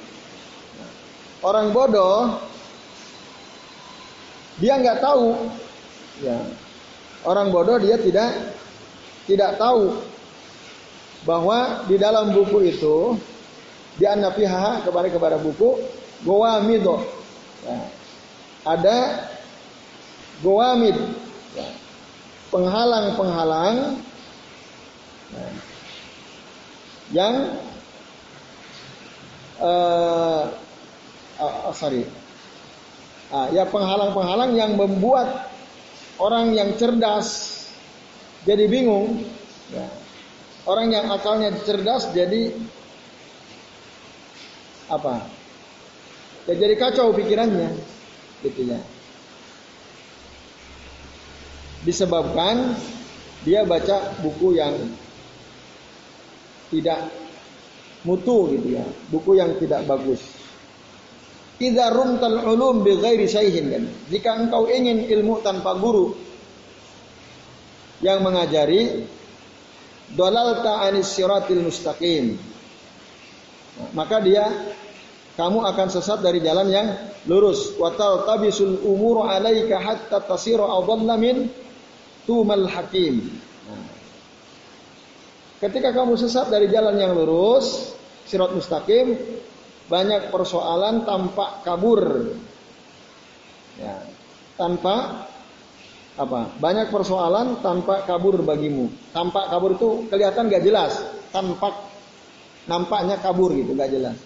Orang bodoh dia nggak tahu ya. Orang bodoh dia tidak tidak tahu bahwa di dalam buku itu di anna fiha kepada kepada buku gawamid ya. ada gawamid ya. Penghalang-penghalang yang uh, uh, sorry, uh, ya penghalang-penghalang yang membuat orang yang cerdas jadi bingung, ya. orang yang akalnya cerdas jadi apa? Ya jadi kacau pikirannya, gitu ya. Disebabkan dia baca buku yang tidak mutu gitu ya, buku yang tidak bagus. Idza rumtal ulum bi ghairi syaihin kan. Jika engkau ingin ilmu tanpa guru yang mengajari dalalta anis siratil mustaqim. Maka dia kamu akan sesat dari jalan yang lurus. Watal tabisul umuru alaika hatta tasiru adalla min tumal hakim. Ketika kamu sesat dari jalan yang lurus, sirat mustaqim, banyak persoalan tampak kabur. Ya, tanpa apa? Banyak persoalan tanpa kabur bagimu. Tampak kabur itu kelihatan gak jelas, tampak nampaknya kabur gitu, gak jelas.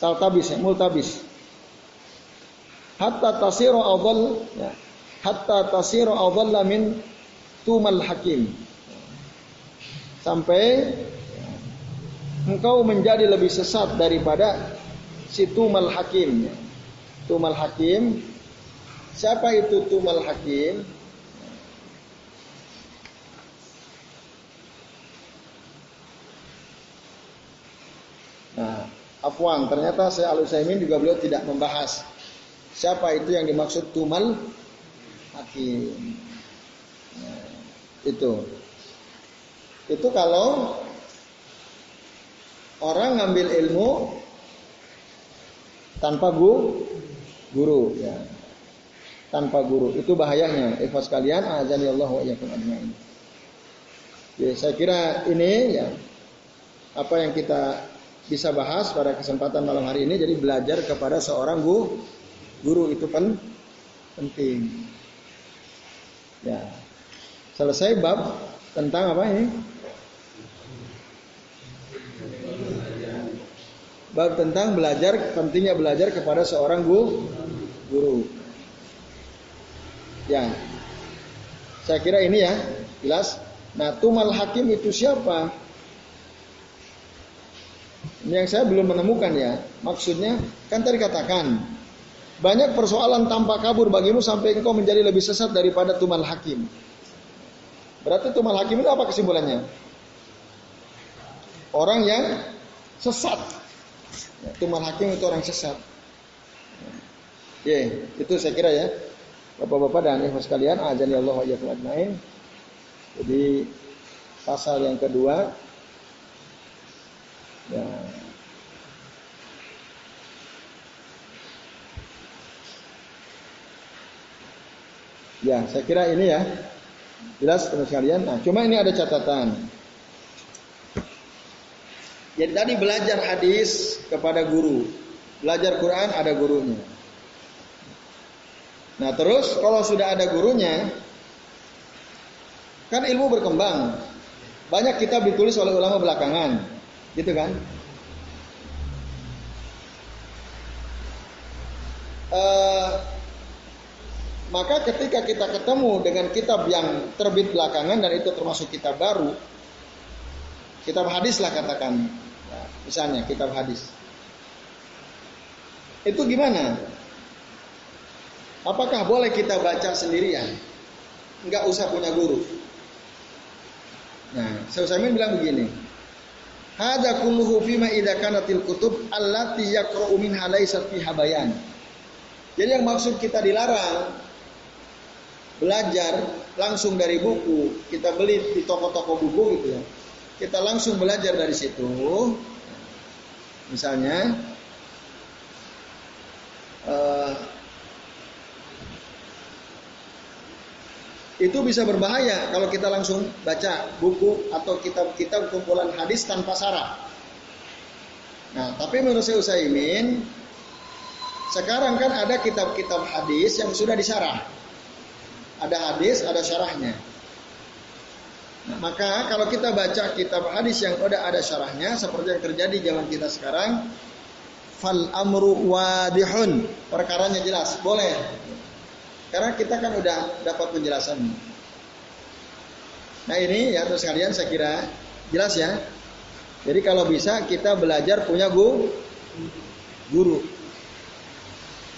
Taltabis ya, multabis. Hatta tasiru awal ya. Hatta tasiru awal min tumal hakim. Sampai engkau menjadi lebih sesat daripada si Tumal Hakim. Tumal Hakim. Siapa itu Tumal Hakim? Nah, Afwan, ternyata saya Al Utsaimin juga beliau tidak membahas siapa itu yang dimaksud Tumal Hakim. Nah, itu. Itu kalau orang ngambil ilmu tanpa guru, guru ya. Tanpa guru. Itu bahayanya. Ikhwas kalian, azan ya Allah wa. Ya, saya kira ini ya apa yang kita bisa bahas pada kesempatan malam hari ini jadi belajar kepada seorang guru guru itu kan penting ya selesai bab tentang apa ini bab tentang belajar pentingnya belajar kepada seorang guru. guru. Ya. Saya kira ini ya, jelas. Nah, tumal hakim itu siapa? Ini yang saya belum menemukan ya. Maksudnya kan tadi katakan banyak persoalan tanpa kabur bagimu sampai engkau menjadi lebih sesat daripada tumal hakim. Berarti tumal hakim itu apa kesimpulannya? Orang yang sesat Ya, Tumal hakim itu orang sesat. Ya, itu saya kira ya. Bapak-bapak dan ibu sekalian, azan ya Allah wa ajmain. Jadi pasal yang kedua ya Ya, saya kira ini ya. Jelas teman sekalian. Nah, cuma ini ada catatan. Jadi tadi belajar hadis kepada guru. Belajar Quran ada gurunya. Nah terus kalau sudah ada gurunya, kan ilmu berkembang. Banyak kitab ditulis oleh ulama belakangan, gitu kan? Uh, maka ketika kita ketemu dengan kitab yang terbit belakangan dan itu termasuk kitab baru, kitab hadis lah katakan, Misalnya kitab hadis. Itu gimana? Apakah boleh kita baca sendirian? Enggak usah punya guru. Nah, Syaikhul bilang begini. Hada kulluhu fima idza kanatil kutub allati yaqra'u minha laysat fiha bayan. Jadi yang maksud kita dilarang belajar langsung dari buku, kita beli di toko-toko buku gitu ya. Kita langsung belajar dari situ, Misalnya uh, itu bisa berbahaya kalau kita langsung baca buku atau kitab-kitab kumpulan hadis tanpa syarat. Nah, tapi menurut saya Usaimin, sekarang kan ada kitab-kitab hadis yang sudah disyarah. Ada hadis, ada syarahnya. Nah, maka kalau kita baca kitab hadis yang udah ada syarahnya seperti yang terjadi zaman kita sekarang, fal amru wadihun, perkaranya jelas, boleh. Karena kita kan udah dapat penjelasan. Nah ini ya terus kalian saya kira jelas ya. Jadi kalau bisa kita belajar punya guru, guru.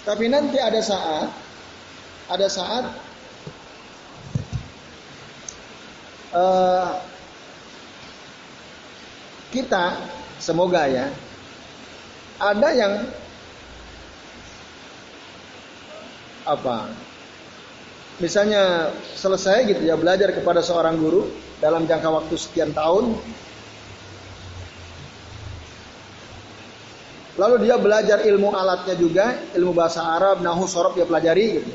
Tapi nanti ada saat, ada saat uh, kita semoga ya ada yang apa? Misalnya selesai gitu ya belajar kepada seorang guru dalam jangka waktu sekian tahun. Lalu dia belajar ilmu alatnya juga, ilmu bahasa Arab, nahu, sorob dia pelajari gitu.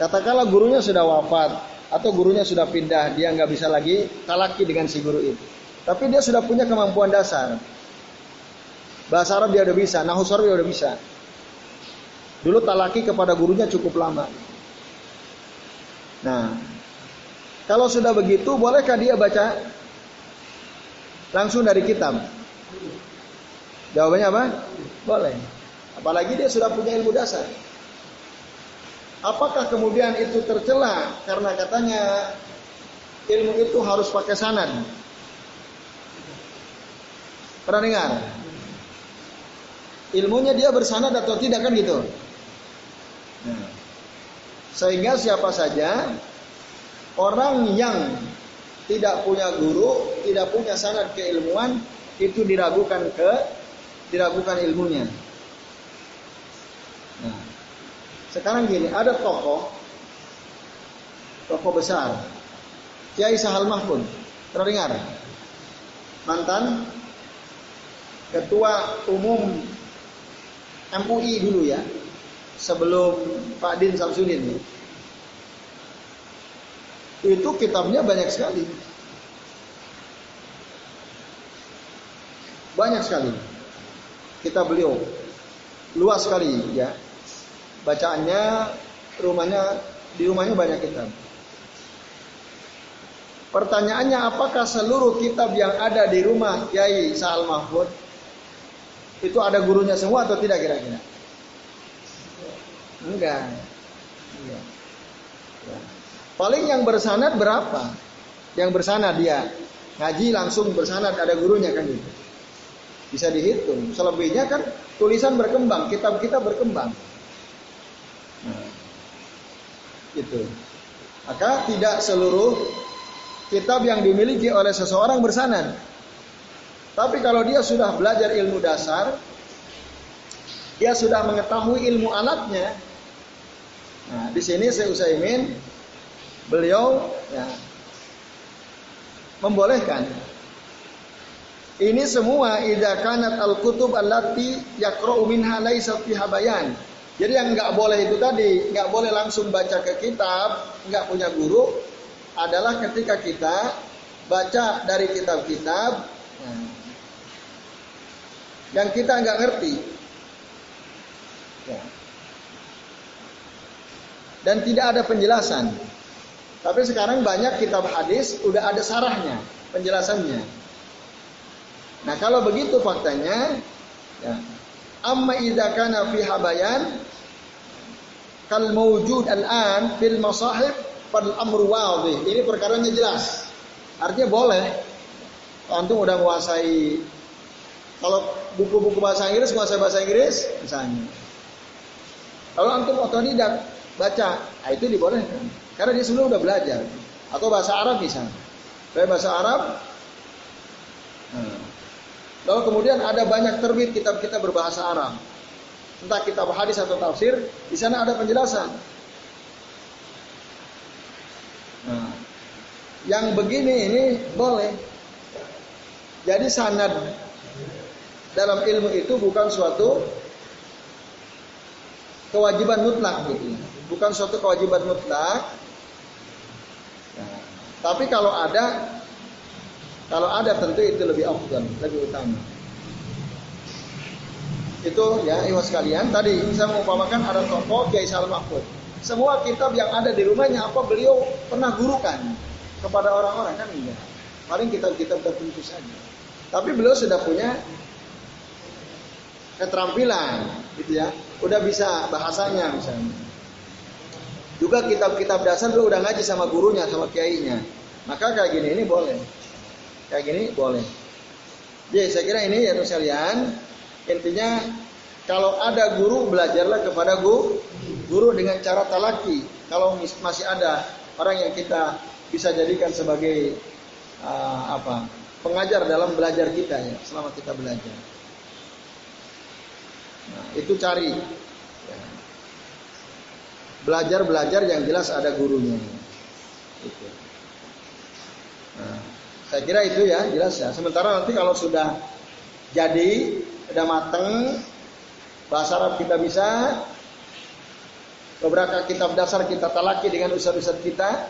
Katakanlah gurunya sudah wafat atau gurunya sudah pindah, dia nggak bisa lagi talaki dengan si guru itu. Tapi dia sudah punya kemampuan dasar. Bahasa Arab dia udah bisa, nahu sorob dia udah bisa. Dulu talaki kepada gurunya cukup lama. Nah, kalau sudah begitu, bolehkah dia baca langsung dari kitab? Jawabannya apa? Boleh. Apalagi dia sudah punya ilmu dasar. Apakah kemudian itu tercela karena katanya ilmu itu harus pakai sanad? Pernah dengar? Ilmunya dia bersanad atau tidak kan gitu? Nah, sehingga siapa saja orang yang tidak punya guru, tidak punya sanad keilmuan itu diragukan ke diragukan ilmunya. Nah, sekarang gini, ada tokoh tokoh besar Kiai Sahal Mahfud. Dengar? Mantan ketua umum MUI dulu ya. Sebelum Pak Din Samsudin. Itu kitabnya banyak sekali. Banyak sekali. Kitab beliau. Luas sekali ya bacaannya rumahnya di rumahnya banyak kitab. Pertanyaannya apakah seluruh kitab yang ada di rumah Kiai Sa'al Mahfud itu ada gurunya semua atau tidak kira-kira? Enggak. Enggak. Ya. Paling yang bersanad berapa? Yang bersanad dia ngaji langsung bersanad ada gurunya kan gitu. Bisa dihitung. Selebihnya kan tulisan berkembang, kitab kita berkembang. Nah, itu. Maka tidak seluruh kitab yang dimiliki oleh seseorang bersanad. Tapi kalau dia sudah belajar ilmu dasar, dia sudah mengetahui ilmu alatnya. Nah, di sini saya Usaimin beliau ya, membolehkan ini semua idza kanat al-kutub allati yaqra'u minha laysa fiha bayan jadi yang nggak boleh itu tadi, nggak boleh langsung baca ke kitab, nggak punya guru, adalah ketika kita baca dari kitab-kitab yang kita nggak ngerti. Ya. Dan tidak ada penjelasan. Tapi sekarang banyak kitab hadis udah ada sarahnya, penjelasannya. Nah kalau begitu faktanya, ya, Amma idza kana fi habayan kal mawjud al-an fil masahib fal amru wadih. Ini perkaranya jelas. Artinya boleh. Antum udah menguasai kalau buku-buku bahasa Inggris menguasai bahasa Inggris misalnya. Kalau antum tidak baca, nah itu dibolehkan. Karena dia sebelum udah belajar. Atau bahasa Arab misalnya. Bahasa Arab, nah, Lalu kemudian ada banyak terbit kitab-kitab berbahasa Arab. Entah kitab hadis atau tafsir, di sana ada penjelasan. Nah, yang begini ini boleh. Jadi sanad dalam ilmu itu bukan suatu kewajiban mutlak gitu. Bukan suatu kewajiban mutlak. Nah, tapi kalau ada kalau ada tentu itu lebih afdal, lebih utama. Itu ya iwas sekalian. Tadi saya mengumpamakan ada tokoh Kiai Salam Mahfud. Semua kitab yang ada di rumahnya apa beliau pernah gurukan kepada orang-orang kan enggak. Paling kitab-kitab tertentu saja. Tapi beliau sudah punya keterampilan gitu ya. Udah bisa bahasanya misalnya. Juga kitab-kitab dasar dulu udah ngaji sama gurunya, sama kiainya. Maka kayak gini ini boleh kayak gini boleh. Jadi saya kira ini ya sekalian intinya kalau ada guru belajarlah kepada guru guru dengan cara talaki. Kalau masih ada orang yang kita bisa jadikan sebagai uh, apa pengajar dalam belajar kita ya selama kita belajar. Nah, itu cari. Ya. belajar-belajar yang jelas ada gurunya. Gitu. Nah, saya kira itu ya jelas ya. Sementara nanti kalau sudah jadi, sudah mateng, bahasa Arab kita bisa, beberapa kitab dasar kita talaki dengan ustaz-ustaz kita.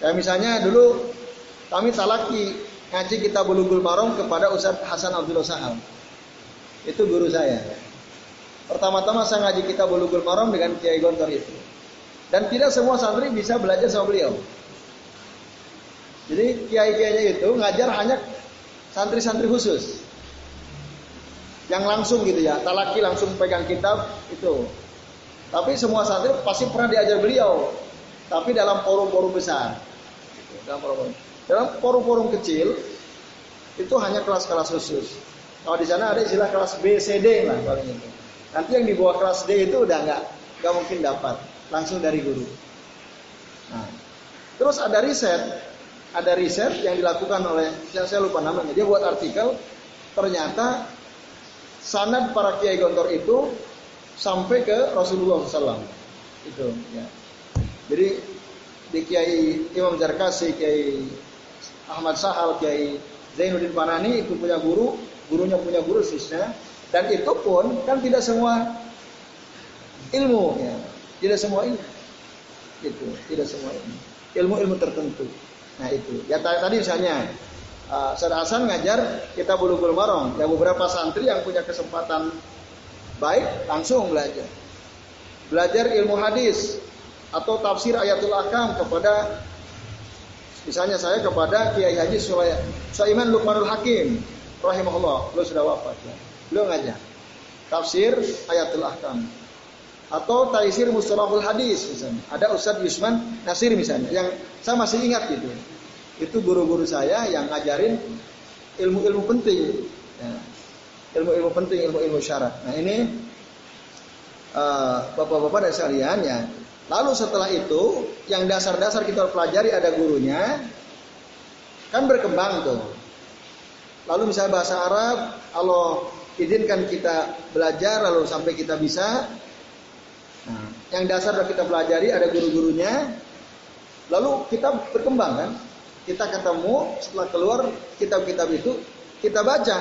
Ya misalnya dulu kami talaki ngaji kita bulugul marom kepada Ustaz Hasan Abdul Sahal. Itu guru saya. Pertama-tama saya ngaji kita bulugul marom dengan Kiai Gontor itu. Dan tidak semua santri bisa belajar sama beliau. Jadi kiai-kiainya itu ngajar hanya santri-santri khusus. Yang langsung gitu ya, talaki langsung pegang kitab itu. Tapi semua santri pasti pernah diajar beliau. Tapi dalam forum-forum besar. Dalam forum-forum. Dalam forum-forum kecil itu hanya kelas-kelas khusus. Kalau di sana ada istilah kelas B, C, D lah paling itu. Nanti yang di bawah kelas D itu udah nggak nggak mungkin dapat langsung dari guru. Nah, terus ada riset ada riset yang dilakukan oleh yang saya lupa namanya. Dia buat artikel ternyata sanad para kiai gontor itu sampai ke Rasulullah SAW. Itu ya. Jadi di Kiai Imam Zarkasi, Kiai Ahmad Sahal, Kiai Zainuddin Panani itu punya guru, gurunya punya guru sisnya, dan itu pun kan tidak semua ilmu ya, tidak semua ilmu, itu tidak semua ilmu, ilmu-ilmu tertentu. Nah itu. Ya tadi misalnya uh, Hasan ngajar kita bulu bulu marong. Ya beberapa santri yang punya kesempatan baik langsung belajar. Belajar ilmu hadis atau tafsir ayatul akam kepada misalnya saya kepada Kiai Haji Sulaiman Lukmanul Hakim rahimahullah. Beliau sudah wafat ya. Beliau ngajar tafsir ayatul akam atau taisir mustalahul hadis misalnya. Ada Ustadz Yusman Nasir misalnya yang saya masih ingat gitu. Itu guru-guru saya yang ngajarin ilmu-ilmu penting. Ya. Ilmu-ilmu penting, ilmu-ilmu syarat. Nah ini uh, bapak-bapak dan sekalian ya. Lalu setelah itu yang dasar-dasar kita pelajari ada gurunya kan berkembang tuh. Lalu misalnya bahasa Arab, kalau izinkan kita belajar lalu sampai kita bisa yang dasar sudah kita pelajari ada guru-gurunya. Lalu kita berkembang kan? Kita ketemu setelah keluar kitab-kitab itu kita baca.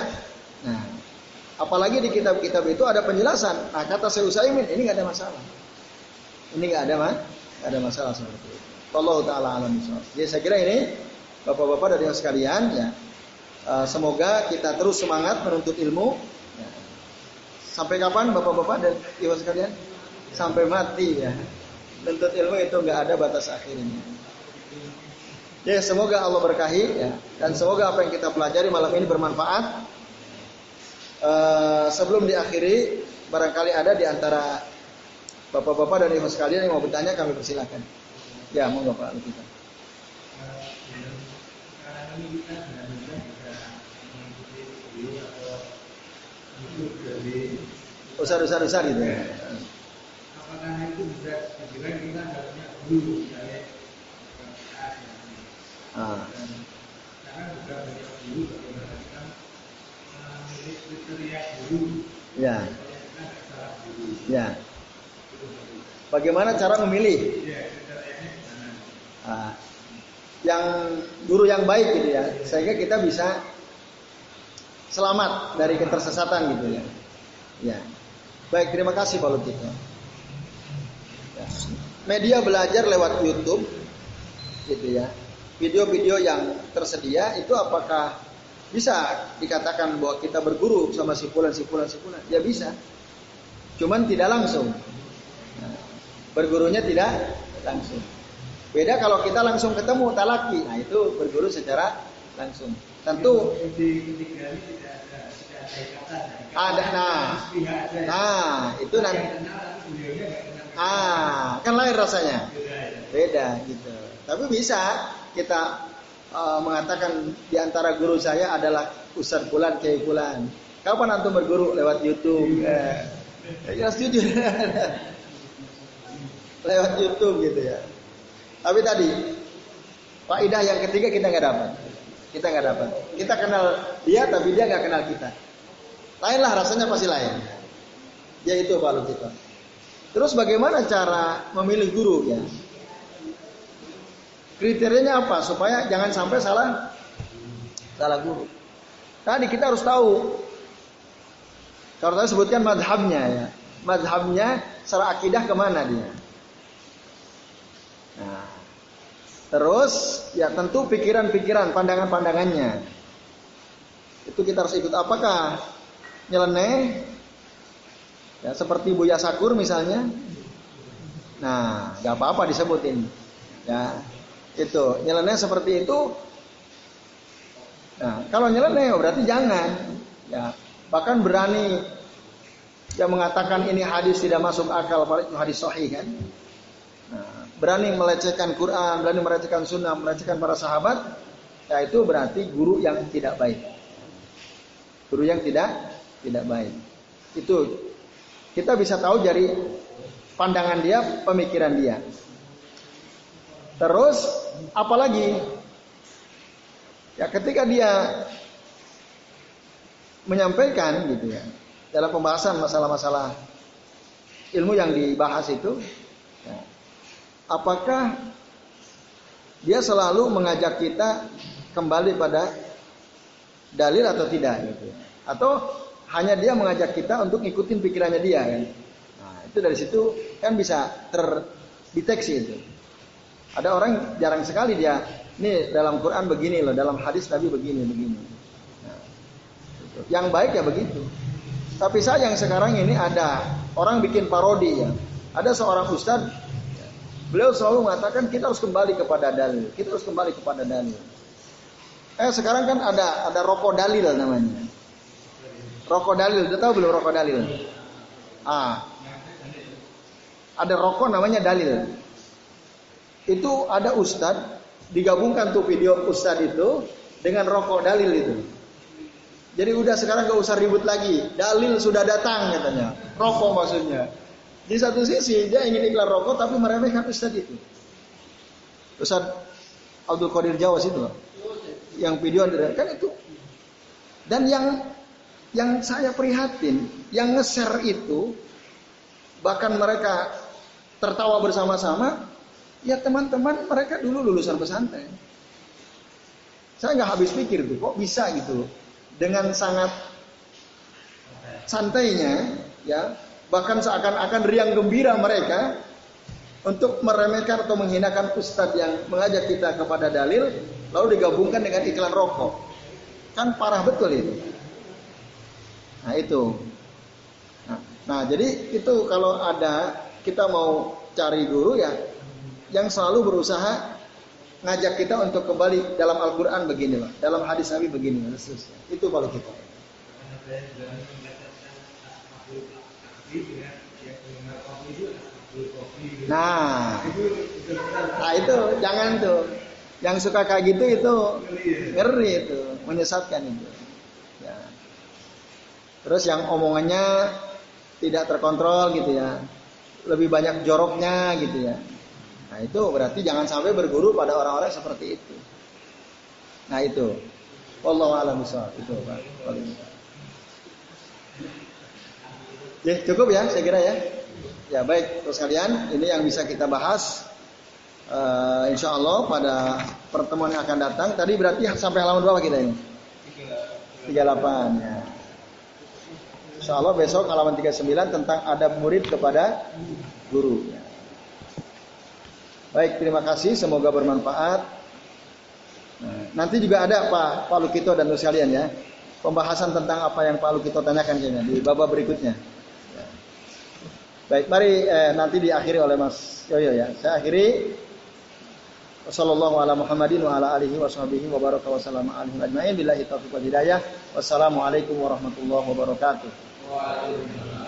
Nah, apalagi di kitab-kitab itu ada penjelasan. Nah, kata saya Usaimin ini nggak ada masalah. Ini nggak ada mah, nggak ada masalah seperti itu. Allah taala alam Jadi saya kira ini bapak-bapak dan yang sekalian ya. Uh, semoga kita terus semangat menuntut ilmu. Ya. Sampai kapan bapak-bapak dan ibu sekalian? Sampai mati ya. Tuntut ilmu itu nggak ada batas akhirnya. Ya semoga Allah berkahi ya dan semoga apa yang kita pelajari malam ini bermanfaat. Uh, sebelum diakhiri barangkali ada di antara bapak-bapak dan ibu sekalian yang mau bertanya kami persilahkan. Ya monggo Pak kita. Usar usar usar gitu ya ah. bagaimana guru ya. Ya. Bagaimana cara memilih? Ya, ah. yang guru yang baik gitu ya sehingga kita bisa selamat dari ketersesatan gitu ya. Ya. Baik terima kasih Pak Lutito media belajar lewat YouTube gitu ya. Video-video yang tersedia itu apakah bisa dikatakan bahwa kita berguru sama si fulan si fulan si fulan? Ya bisa. Cuman tidak langsung. Bergurunya tidak langsung. Beda kalau kita langsung ketemu talaki. Nah, itu berguru secara langsung. Tentu ada nah. Nah, itu nanti Ah, kan lain rasanya. Beda gitu. Tapi bisa kita uh, mengatakan di antara guru saya adalah Ustaz Bulan Kiai Bulan. Kapan antum berguru lewat YouTube? Eh, ya setuju. (laughs) lewat YouTube gitu ya. Tapi tadi faidah yang ketiga kita nggak dapat. Kita nggak dapat. Kita kenal dia tapi dia nggak kenal kita. Lainlah rasanya pasti lain. Ya itu Pak Lutito. Terus bagaimana cara memilih guru ya? Kriterianya apa supaya jangan sampai salah salah guru. Tadi kita harus tahu. Kalau saya sebutkan madhabnya ya, madhabnya secara akidah ke mana dia. Nah, terus ya tentu pikiran-pikiran, pandangan-pandangannya. Itu kita harus ikut. Apakah nyeleneh? Ya, seperti Buya Sakur misalnya. Nah, nggak apa-apa disebutin. Ya, itu nyeleneh seperti itu. Nah, kalau nyeleneh oh, berarti jangan. Ya, bahkan berani yang mengatakan ini hadis tidak masuk akal, itu hadis sahih kan. Nah, berani melecehkan Quran, berani melecehkan sunnah, melecehkan para sahabat, ya itu berarti guru yang tidak baik. Guru yang tidak tidak baik. Itu kita bisa tahu dari pandangan dia, pemikiran dia. Terus apalagi ya ketika dia menyampaikan gitu ya dalam pembahasan masalah-masalah ilmu yang dibahas itu ya, apakah dia selalu mengajak kita kembali pada dalil atau tidak gitu ya. atau hanya dia mengajak kita untuk ngikutin pikirannya dia kan nah itu dari situ kan bisa terdeteksi itu ada orang jarang sekali dia, ini dalam Quran begini loh, dalam hadis Nabi begini, begini. Nah, yang baik ya begitu. Tapi sayang sekarang ini ada orang bikin parodi ya. Ada seorang ustadz, beliau selalu mengatakan kita harus kembali kepada dalil, kita harus kembali kepada dalil. Eh sekarang kan ada ada rokok dalil namanya. Rokok dalil, udah tahu belum rokok dalil? Ah, ada rokok namanya dalil itu ada ustadz digabungkan tuh video ustadz itu dengan rokok dalil itu. Jadi udah sekarang gak usah ribut lagi. Dalil sudah datang katanya. Rokok maksudnya. Di satu sisi dia ingin iklan rokok tapi meremehkan ustadz itu. Ustadz Abdul Qadir Jawas itu yang video kan itu. Dan yang yang saya prihatin, yang nge-share itu bahkan mereka tertawa bersama-sama Ya teman-teman mereka dulu lulusan pesantren. Saya nggak habis pikir tuh, kok bisa gitu dengan sangat santainya, ya bahkan seakan-akan riang gembira mereka untuk meremehkan atau menghinakan ustadz yang mengajak kita kepada dalil, lalu digabungkan dengan iklan rokok, kan parah betul itu. Nah itu. Nah, nah jadi itu kalau ada kita mau cari guru ya yang selalu berusaha ngajak kita untuk kembali dalam Al-Quran begini Pak. Dalam hadis Nabi begini Pak. Itu kalau kita. Nah, nah itu jangan tuh. Yang suka kayak gitu itu ngeri itu, menyesatkan itu. Terus yang omongannya tidak terkontrol gitu ya, lebih banyak joroknya gitu ya. Nah itu berarti jangan sampai berguru pada orang-orang seperti itu. Nah itu. Wallahu a'lam Itu Pak. Ya, cukup ya saya kira ya. Ya baik, terus kalian ini yang bisa kita bahas uh, insya Allah pada pertemuan yang akan datang. Tadi berarti sampai halaman berapa kita ini? 38 ya. Insya Allah besok halaman 39 tentang adab murid kepada guru. Baik, terima kasih. Semoga bermanfaat. Nah, nanti juga ada Pak Pak Lukito dan sekalian ya. Pembahasan tentang apa yang Pak Lukito tanyakan kayaknya di babak berikutnya. Ya. Baik, mari eh, nanti diakhiri oleh Mas Yoyo ya. Saya akhiri. Wassalamualaikum warahmatullahi wabarakatuh. Waalaikumsalam.